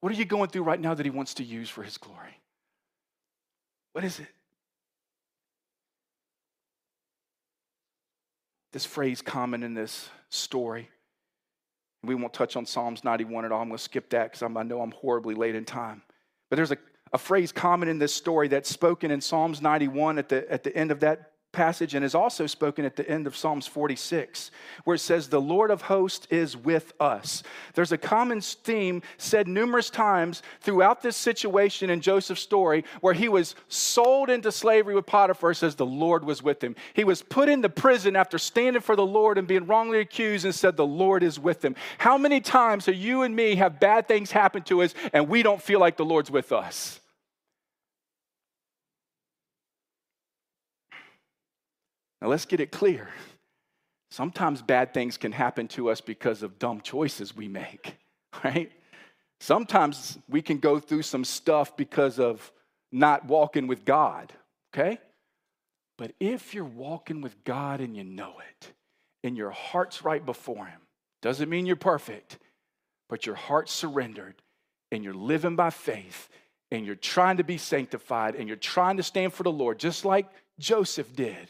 [SPEAKER 2] What are you going through right now that he wants to use for his glory? What is it? This phrase common in this story. We won't touch on Psalms 91 at all. I'm going to skip that because I know I'm horribly late in time. But there's a a phrase common in this story that's spoken in Psalms 91 at the, at the end of that passage and is also spoken at the end of Psalms 46, where it says, The Lord of hosts is with us. There's a common theme said numerous times throughout this situation in Joseph's story where he was sold into slavery with Potiphar, says the Lord was with him. He was put into prison after standing for the Lord and being wrongly accused and said, The Lord is with him. How many times do you and me have bad things happen to us and we don't feel like the Lord's with us? Now, let's get it clear. Sometimes bad things can happen to us because of dumb choices we make, right? Sometimes we can go through some stuff because of not walking with God, okay? But if you're walking with God and you know it, and your heart's right before Him, doesn't mean you're perfect, but your heart's surrendered, and you're living by faith, and you're trying to be sanctified, and you're trying to stand for the Lord, just like Joseph did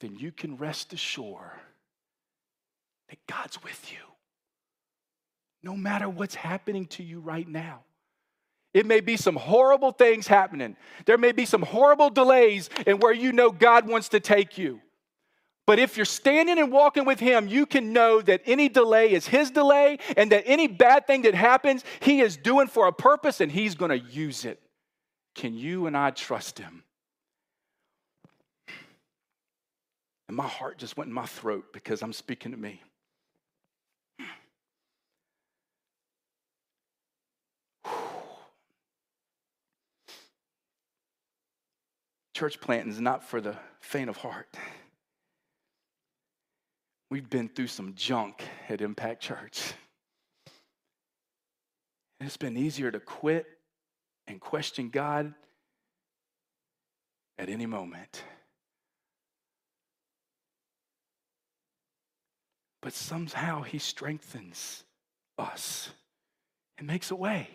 [SPEAKER 2] then you can rest assured that God's with you. No matter what's happening to you right now. It may be some horrible things happening. There may be some horrible delays in where you know God wants to take you. But if you're standing and walking with Him, you can know that any delay is His delay and that any bad thing that happens, He is doing for a purpose and He's going to use it. Can you and I trust Him? And my heart just went in my throat because I'm speaking to me. Church planting is not for the faint of heart. We've been through some junk at Impact Church. It's been easier to quit and question God at any moment. But somehow He strengthens us and makes a way.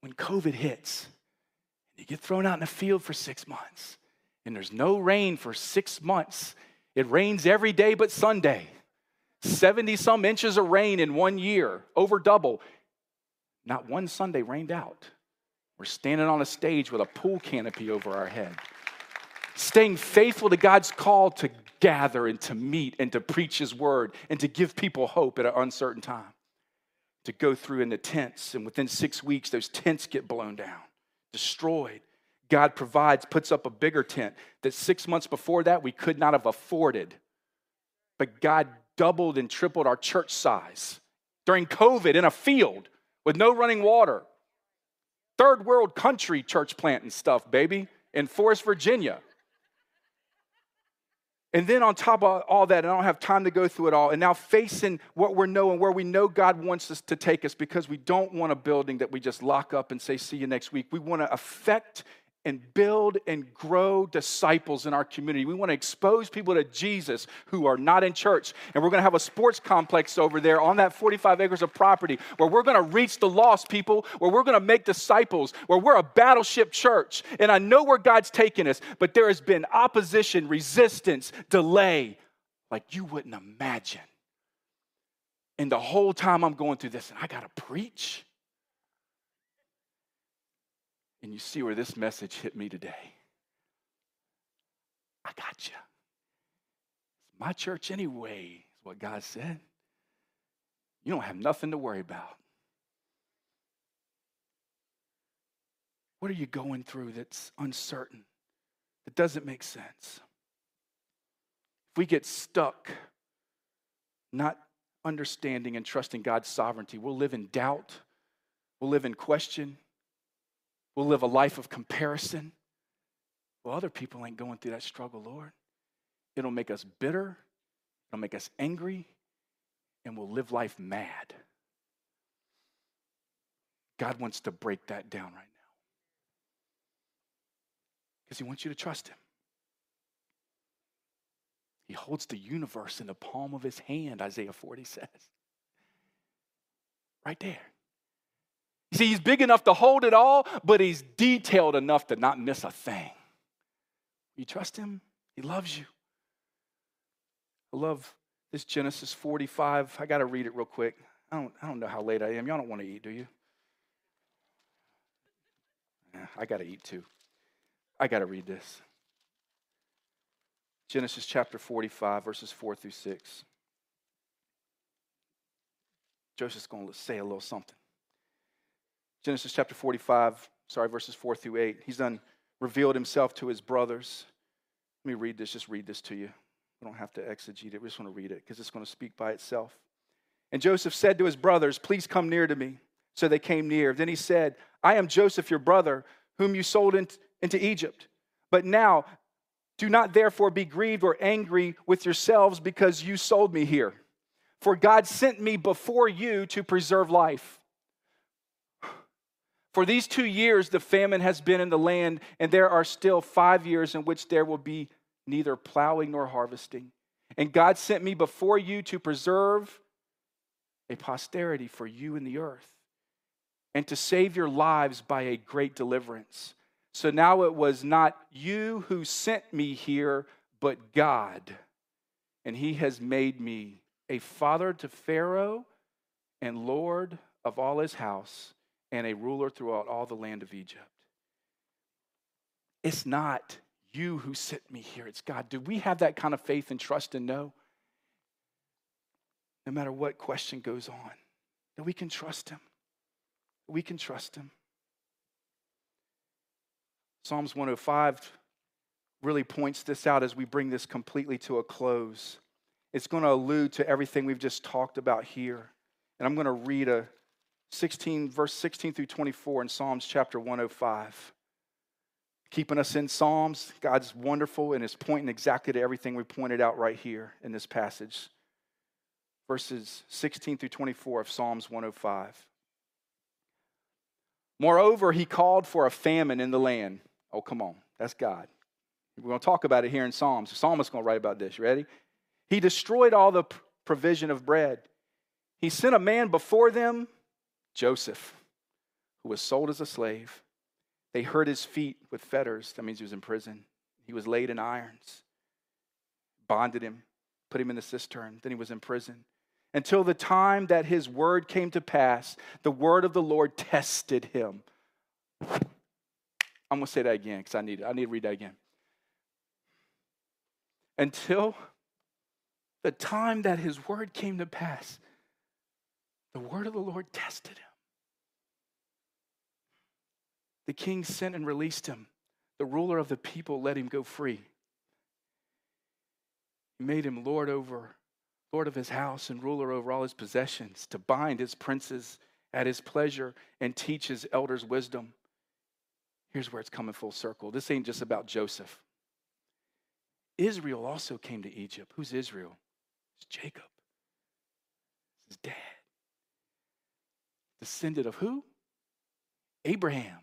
[SPEAKER 2] When COVID hits, you get thrown out in the field for six months, and there's no rain for six months. It rains every day but Sunday. 70 some inches of rain in one year, over double. Not one Sunday rained out. We're standing on a stage with a pool canopy over our head. Staying faithful to God's call to gather and to meet and to preach His word and to give people hope at an uncertain time. To go through in the tents, and within six weeks, those tents get blown down destroyed. God provides, puts up a bigger tent that six months before that we could not have afforded. But God doubled and tripled our church size during COVID in a field with no running water. Third world country church planting stuff, baby, in Forest, Virginia. And then on top of all that, I don't have time to go through it all, and now facing what we're knowing, where we know God wants us to take us because we don't want a building that we just lock up and say, see you next week. We want to affect and build and grow disciples in our community. We want to expose people to Jesus who are not in church. And we're going to have a sports complex over there on that 45 acres of property where we're going to reach the lost people, where we're going to make disciples, where we're a battleship church. And I know where God's taking us, but there has been opposition, resistance, delay like you wouldn't imagine. And the whole time I'm going through this, and I got to preach. And you see where this message hit me today. I got you. It's my church anyway, is what God said. You don't have nothing to worry about. What are you going through that's uncertain, that doesn't make sense? If we get stuck not understanding and trusting God's sovereignty, we'll live in doubt, we'll live in question, We'll live a life of comparison. Well, other people ain't going through that struggle, Lord. It'll make us bitter, it'll make us angry, and we'll live life mad. God wants to break that down right now because He wants you to trust Him. He holds the universe in the palm of His hand, Isaiah 40 says. Right there. See, he's big enough to hold it all, but he's detailed enough to not miss a thing. You trust him? He loves you. I love this Genesis 45. I got to read it real quick. I don't, I don't know how late I am. Y'all don't want to eat, do you? I got to eat too. I got to read this. Genesis chapter 45, verses 4 through 6. Joseph's going to say a little something. Genesis chapter 45, sorry, verses 4 through 8. He's done revealed himself to his brothers. Let me read this, just read this to you. We don't have to exegete it. We just want to read it because it's going to speak by itself. And Joseph said to his brothers, Please come near to me. So they came near. Then he said, I am Joseph, your brother, whom you sold into Egypt. But now, do not therefore be grieved or angry with yourselves because you sold me here. For God sent me before you to preserve life. For these two years, the famine has been in the land, and there are still five years in which there will be neither plowing nor harvesting. And God sent me before you to preserve a posterity for you in the earth and to save your lives by a great deliverance. So now it was not you who sent me here, but God. And he has made me a father to Pharaoh and Lord of all his house and a ruler throughout all the land of Egypt. It's not you who sent me here, it's God. Do we have that kind of faith and trust and know? No matter what question goes on, that we can trust Him. We can trust Him. Psalms 105 really points this out as we bring this completely to a close. It's going to allude to everything we've just talked about here. And I'm going to read a 16 verse 16 through 24 in Psalms chapter 105. Keeping us in Psalms, God's wonderful and is pointing exactly to everything we pointed out right here in this passage. Verses 16 through 24 of Psalms 105. Moreover, he called for a famine in the land. Oh, come on. That's God. We're going to talk about it here in Psalms. The psalmist's going to write about this. You ready? He destroyed all the provision of bread. He sent a man before them, Joseph, who was sold as a slave. They hurt his feet with fetters. That means he was in prison. He was laid in irons, bonded him, put him in the cistern. Then he was in prison. Until the time that his word came to pass, the word of the Lord tested him. I'm going to say that again because I need. I need to read that again. Until the time that his word came to pass, the word of the Lord tested him. The king sent and released him. The ruler of the people let him go free. He made him lord over, lord of his house and ruler over all his possessions, to bind his princes at his pleasure and teach his elders wisdom. Here's where it's coming full circle. This ain't just about Joseph. Israel also came to Egypt. Who's Israel? It's Jacob. It's his dad. Descendant of who? Abraham,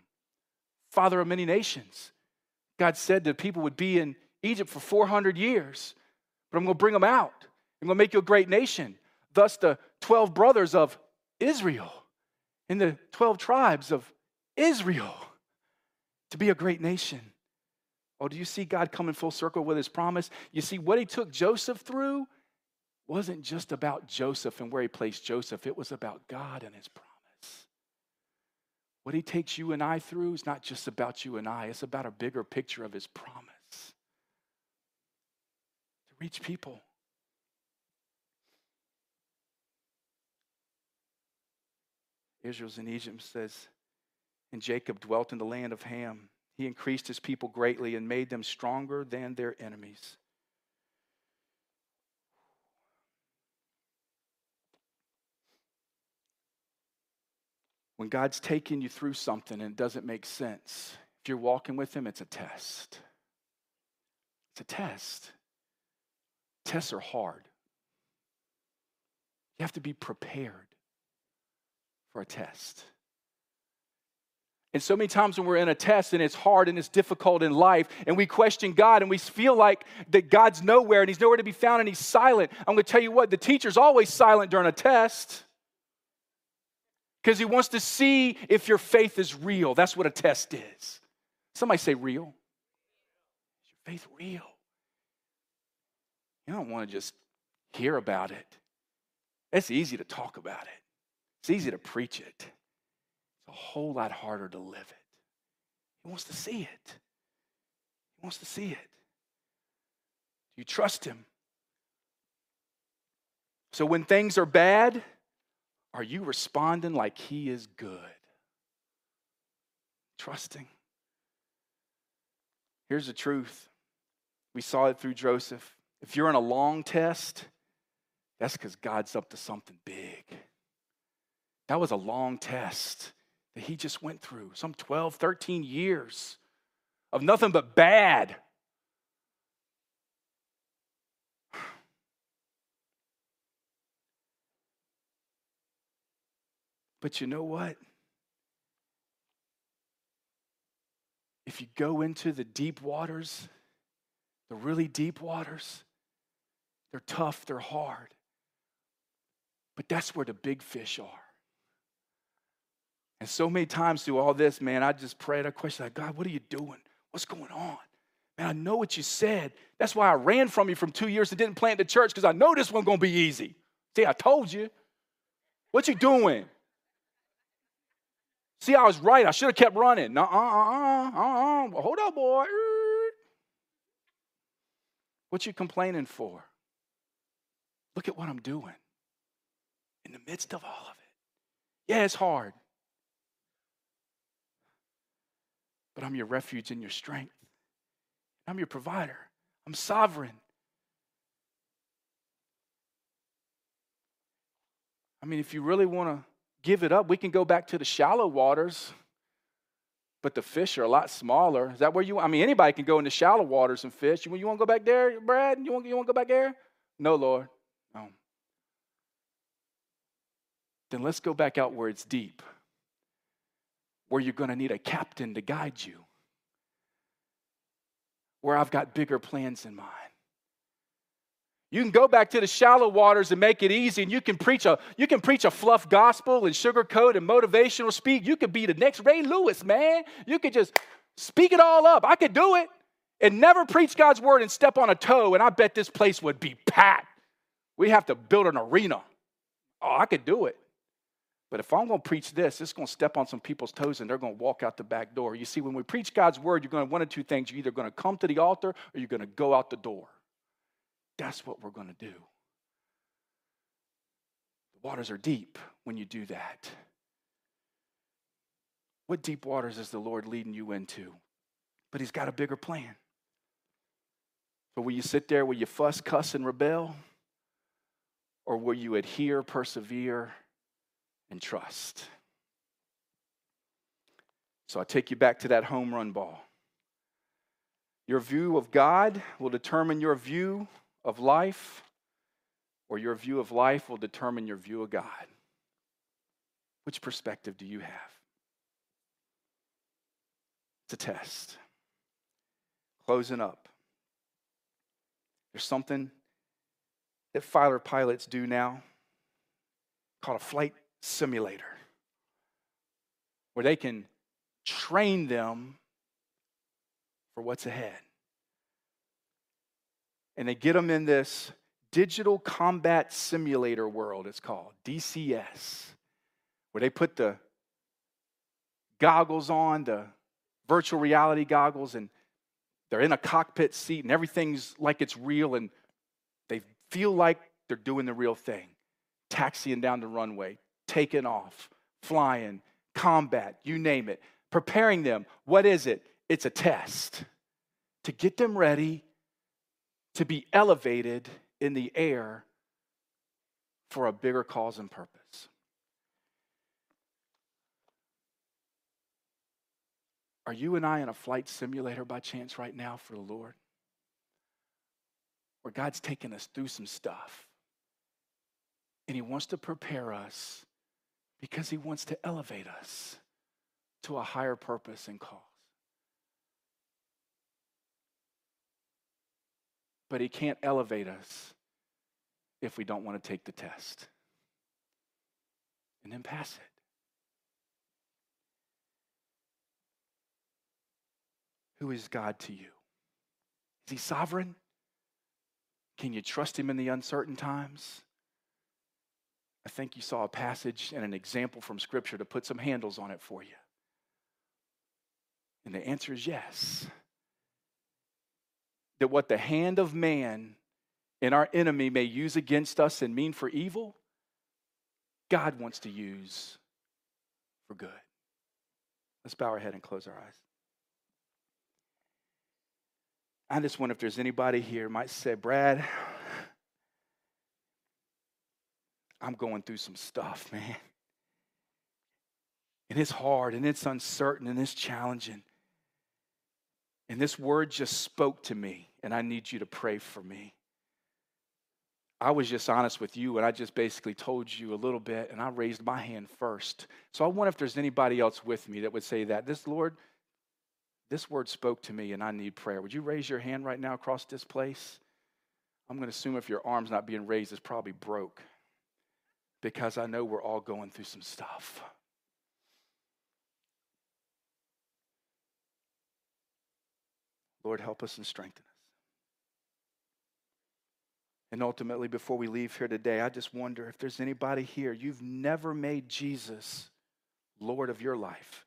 [SPEAKER 2] father of many nations. God said that people would be in Egypt for 400 years, but I'm going to bring them out. I'm going to make you a great nation. Thus, the 12 brothers of Israel and the 12 tribes of Israel to be a great nation. Oh, do you see God coming full circle with his promise? You see, what he took Joseph through wasn't just about Joseph and where he placed Joseph, it was about God and his promise. What he takes you and I through is not just about you and I, it's about a bigger picture of his promise to reach people. Israel's in Egypt says, and Jacob dwelt in the land of Ham. He increased his people greatly and made them stronger than their enemies. When God's taking you through something and it doesn't make sense, if you're walking with Him, it's a test. It's a test. Tests are hard. You have to be prepared for a test. And so many times when we're in a test and it's hard and it's difficult in life and we question God and we feel like that God's nowhere and He's nowhere to be found and He's silent, I'm going to tell you what, the teacher's always silent during a test because he wants to see if your faith is real. That's what a test is. Somebody say real. Is your faith real? You don't want to just hear about it. It's easy to talk about it. It's easy to preach it. It's a whole lot harder to live it. He wants to see it. He wants to see it. You trust him? So when things are bad, are you responding like He is good? Trusting. Here's the truth we saw it through Joseph. If you're in a long test, that's because God's up to something big. That was a long test that he just went through, some 12, 13 years of nothing but bad. But you know what? If you go into the deep waters, the really deep waters, they're tough, they're hard. But that's where the big fish are. And so many times through all this, man, I just prayed a question like, God, what are you doing? What's going on? Man, I know what you said. That's why I ran from you from two years and didn't plant the church because I know this one's going to be easy. See, I told you. What you doing? See, I was right. I should have kept running. Uh uh uh uh uh. Hold up, boy. What you complaining for? Look at what I'm doing in the midst of all of it. Yeah, it's hard. But I'm your refuge and your strength. I'm your provider. I'm sovereign. I mean, if you really want to give it up, we can go back to the shallow waters, but the fish are a lot smaller. Is that where you? I mean, anybody can go in the shallow waters and fish. You, you want to go back there, Brad? You want you want to go back there? No, Lord. No. Then let's go back out where it's deep, where you're going to need a captain to guide you, where I've got bigger plans in mind. You can go back to the shallow waters and make it easy, and you can preach a you can preach a fluff gospel and sugarcoat and motivational speak. You could be the next Ray Lewis, man. You could just speak it all up. I could do it and never preach God's word and step on a toe, and I bet this place would be packed. We have to build an arena. Oh, I could do it. But if I'm going to preach this, it's going to step on some people's toes and they're going to walk out the back door. You see, when we preach God's word, you're going to one of two things. You're either going to come to the altar or you're going to go out the door. That's what we're going to do. The waters are deep when you do that. What deep waters is the Lord leading you into? But He's got a bigger plan. So, will you sit there, will you fuss, cuss, and rebel? Or will you adhere, persevere, and trust? So I take you back to that home run ball. Your view of God will determine your view of life or your view of life will determine your view of God. Which perspective do you have? It's a test. Closing up. There's something that fighter pilots do now called a flight simulator, where they can train them for what's ahead and they get them in this digital combat simulator world, it's called DCS, where they put the goggles on, the virtual reality goggles, and they're in a cockpit seat and everything's like it's real and they feel like they're doing the real thing. Taxiing down the runway, taking off, flying, combat, you name it. Preparing them. What is it? It's a test to get them ready to be elevated in the air for a bigger cause and purpose. Are you and I in a flight simulator by chance right now for the Lord? Where God's taking us through some stuff. And He wants to prepare us because He wants to elevate us to a higher purpose and cause. But He can't elevate us if we don't want to take the test and then pass it. Who is God to you? Is He sovereign? Can you trust Him in the uncertain times? I think you saw a passage and an example from Scripture to put some handles on it for you. And the answer is yes that what the hand of man and our enemy may use against us and mean for evil, God wants to use for good. Let's bow our head and close our eyes. I just wonder if there's anybody here might say, Brad, I'm going through some stuff, man. And it's hard and it's uncertain and it's challenging. And this word just spoke to me, and I need you to pray for me. I was just honest with you, and I just basically told you a little bit, and I raised my hand first. So I wonder if there's anybody else with me that would say that. This Lord, this word spoke to me, and I need prayer. Would you raise your hand right now across this place? I'm going to assume if your arm's not being raised, it's probably broke because I know we're all going through some stuff. Lord, help us and strengthen us. And ultimately, before we leave here today, I just wonder if there's anybody here, you've never made Jesus Lord of your life.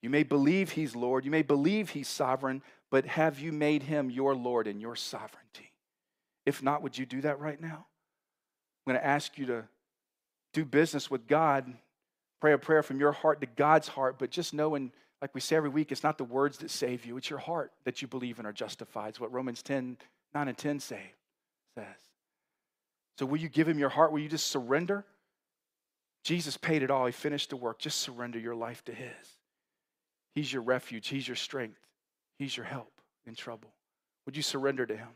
[SPEAKER 2] You may believe he's Lord, you may believe he's sovereign, but have you made him your Lord and your sovereignty? If not, would you do that right now? I'm going to ask you to do business with God, pray a prayer from your heart to God's heart, but just know in like we say every week, it's not the words that save you, it's your heart that you believe in are justified. It's what Romans 10, 9 and 10 say, says. So will you give him your heart? Will you just surrender? Jesus paid it all. He finished the work. Just surrender your life to his. He's your refuge. He's your strength. He's your help in trouble. Would you surrender to him?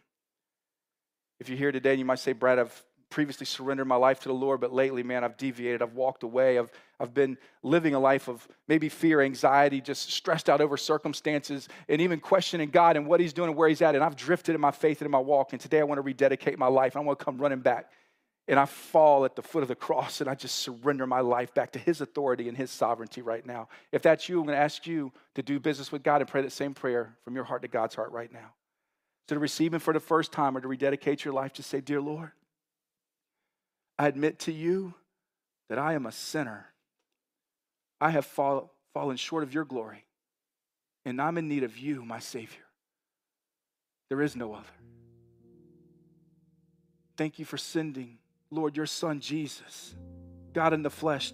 [SPEAKER 2] If you're here today, and you might say, Brad, I've previously surrendered my life to the Lord, but lately, man, I've deviated. I've walked away. I've, I've been living a life of maybe fear, anxiety, just stressed out over circumstances, and even questioning God and what He's doing and where He's at. And I've drifted in my faith and in my walk. And today I want to rededicate my life. I want to come running back. And I fall at the foot of the cross and I just surrender my life back to His authority and His sovereignty right now. If that's you, I'm going to ask you to do business with God and pray that same prayer from your heart to God's heart right now. So to receive Him for the first time or to rededicate your life, just say, Dear Lord, I admit to you that I am a sinner. I have fall, fallen short of your glory, and I'm in need of you, my Savior. There is no other. Thank you for sending, Lord, your Son Jesus, God in the flesh,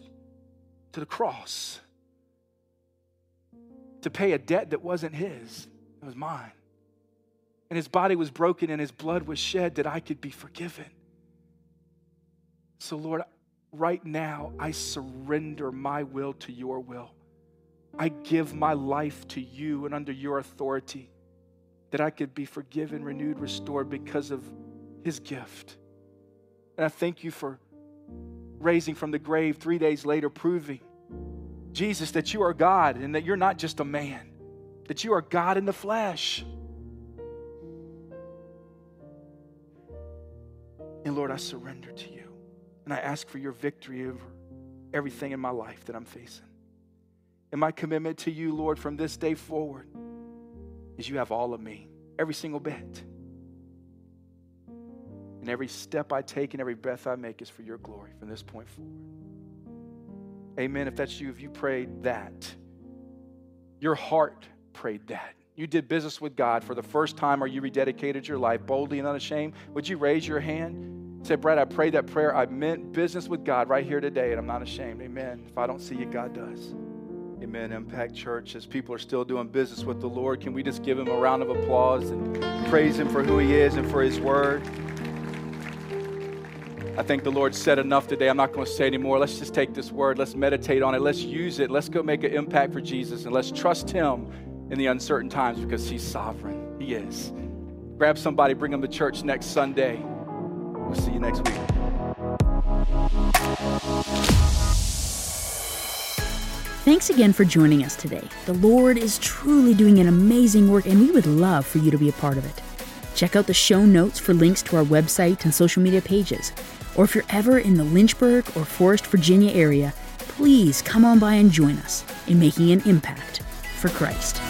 [SPEAKER 2] to the cross to pay a debt that wasn't his, it was mine. And his body was broken and his blood was shed that I could be forgiven. So, Lord, right now, I surrender my will to your will. I give my life to you and under your authority that I could be forgiven, renewed, restored because of his gift. And I thank you for raising from the grave three days later, proving, Jesus, that you are God and that you're not just a man, that you are God in the flesh. And Lord, I surrender to you. And I ask for your victory over everything in my life that I'm facing. And my commitment to you, Lord, from this day forward is you have all of me, every single bit. And every step I take and every breath I make is for your glory from this point forward. Amen. If that's you, if you prayed that, your heart prayed that. You did business with God for the first time or you rededicated your life boldly and unashamed, would you raise your hand? Say, Brad, I prayed that prayer. I meant business with God right here today, and I'm not ashamed. Amen. If I don't see it, God does. Amen. Impact Church, as people are still doing business with the Lord, can we just give him a round of applause and praise him for who he is and for his word? I think the Lord said enough today. I'm not going to say anymore. Let's just take this word. Let's meditate on it. Let's use it. Let's go make an impact for Jesus and let's trust him in the uncertain times because he's sovereign. He is. Grab somebody, bring them to church next Sunday. We'll see you next week.
[SPEAKER 1] Thanks again for joining us today. The Lord is truly doing an amazing work, and we would love for you to be a part of it. Check out the show notes for links to our website and social media pages. Or if you're ever in the Lynchburg or Forest, Virginia area, please come on by and join us in making an impact for Christ.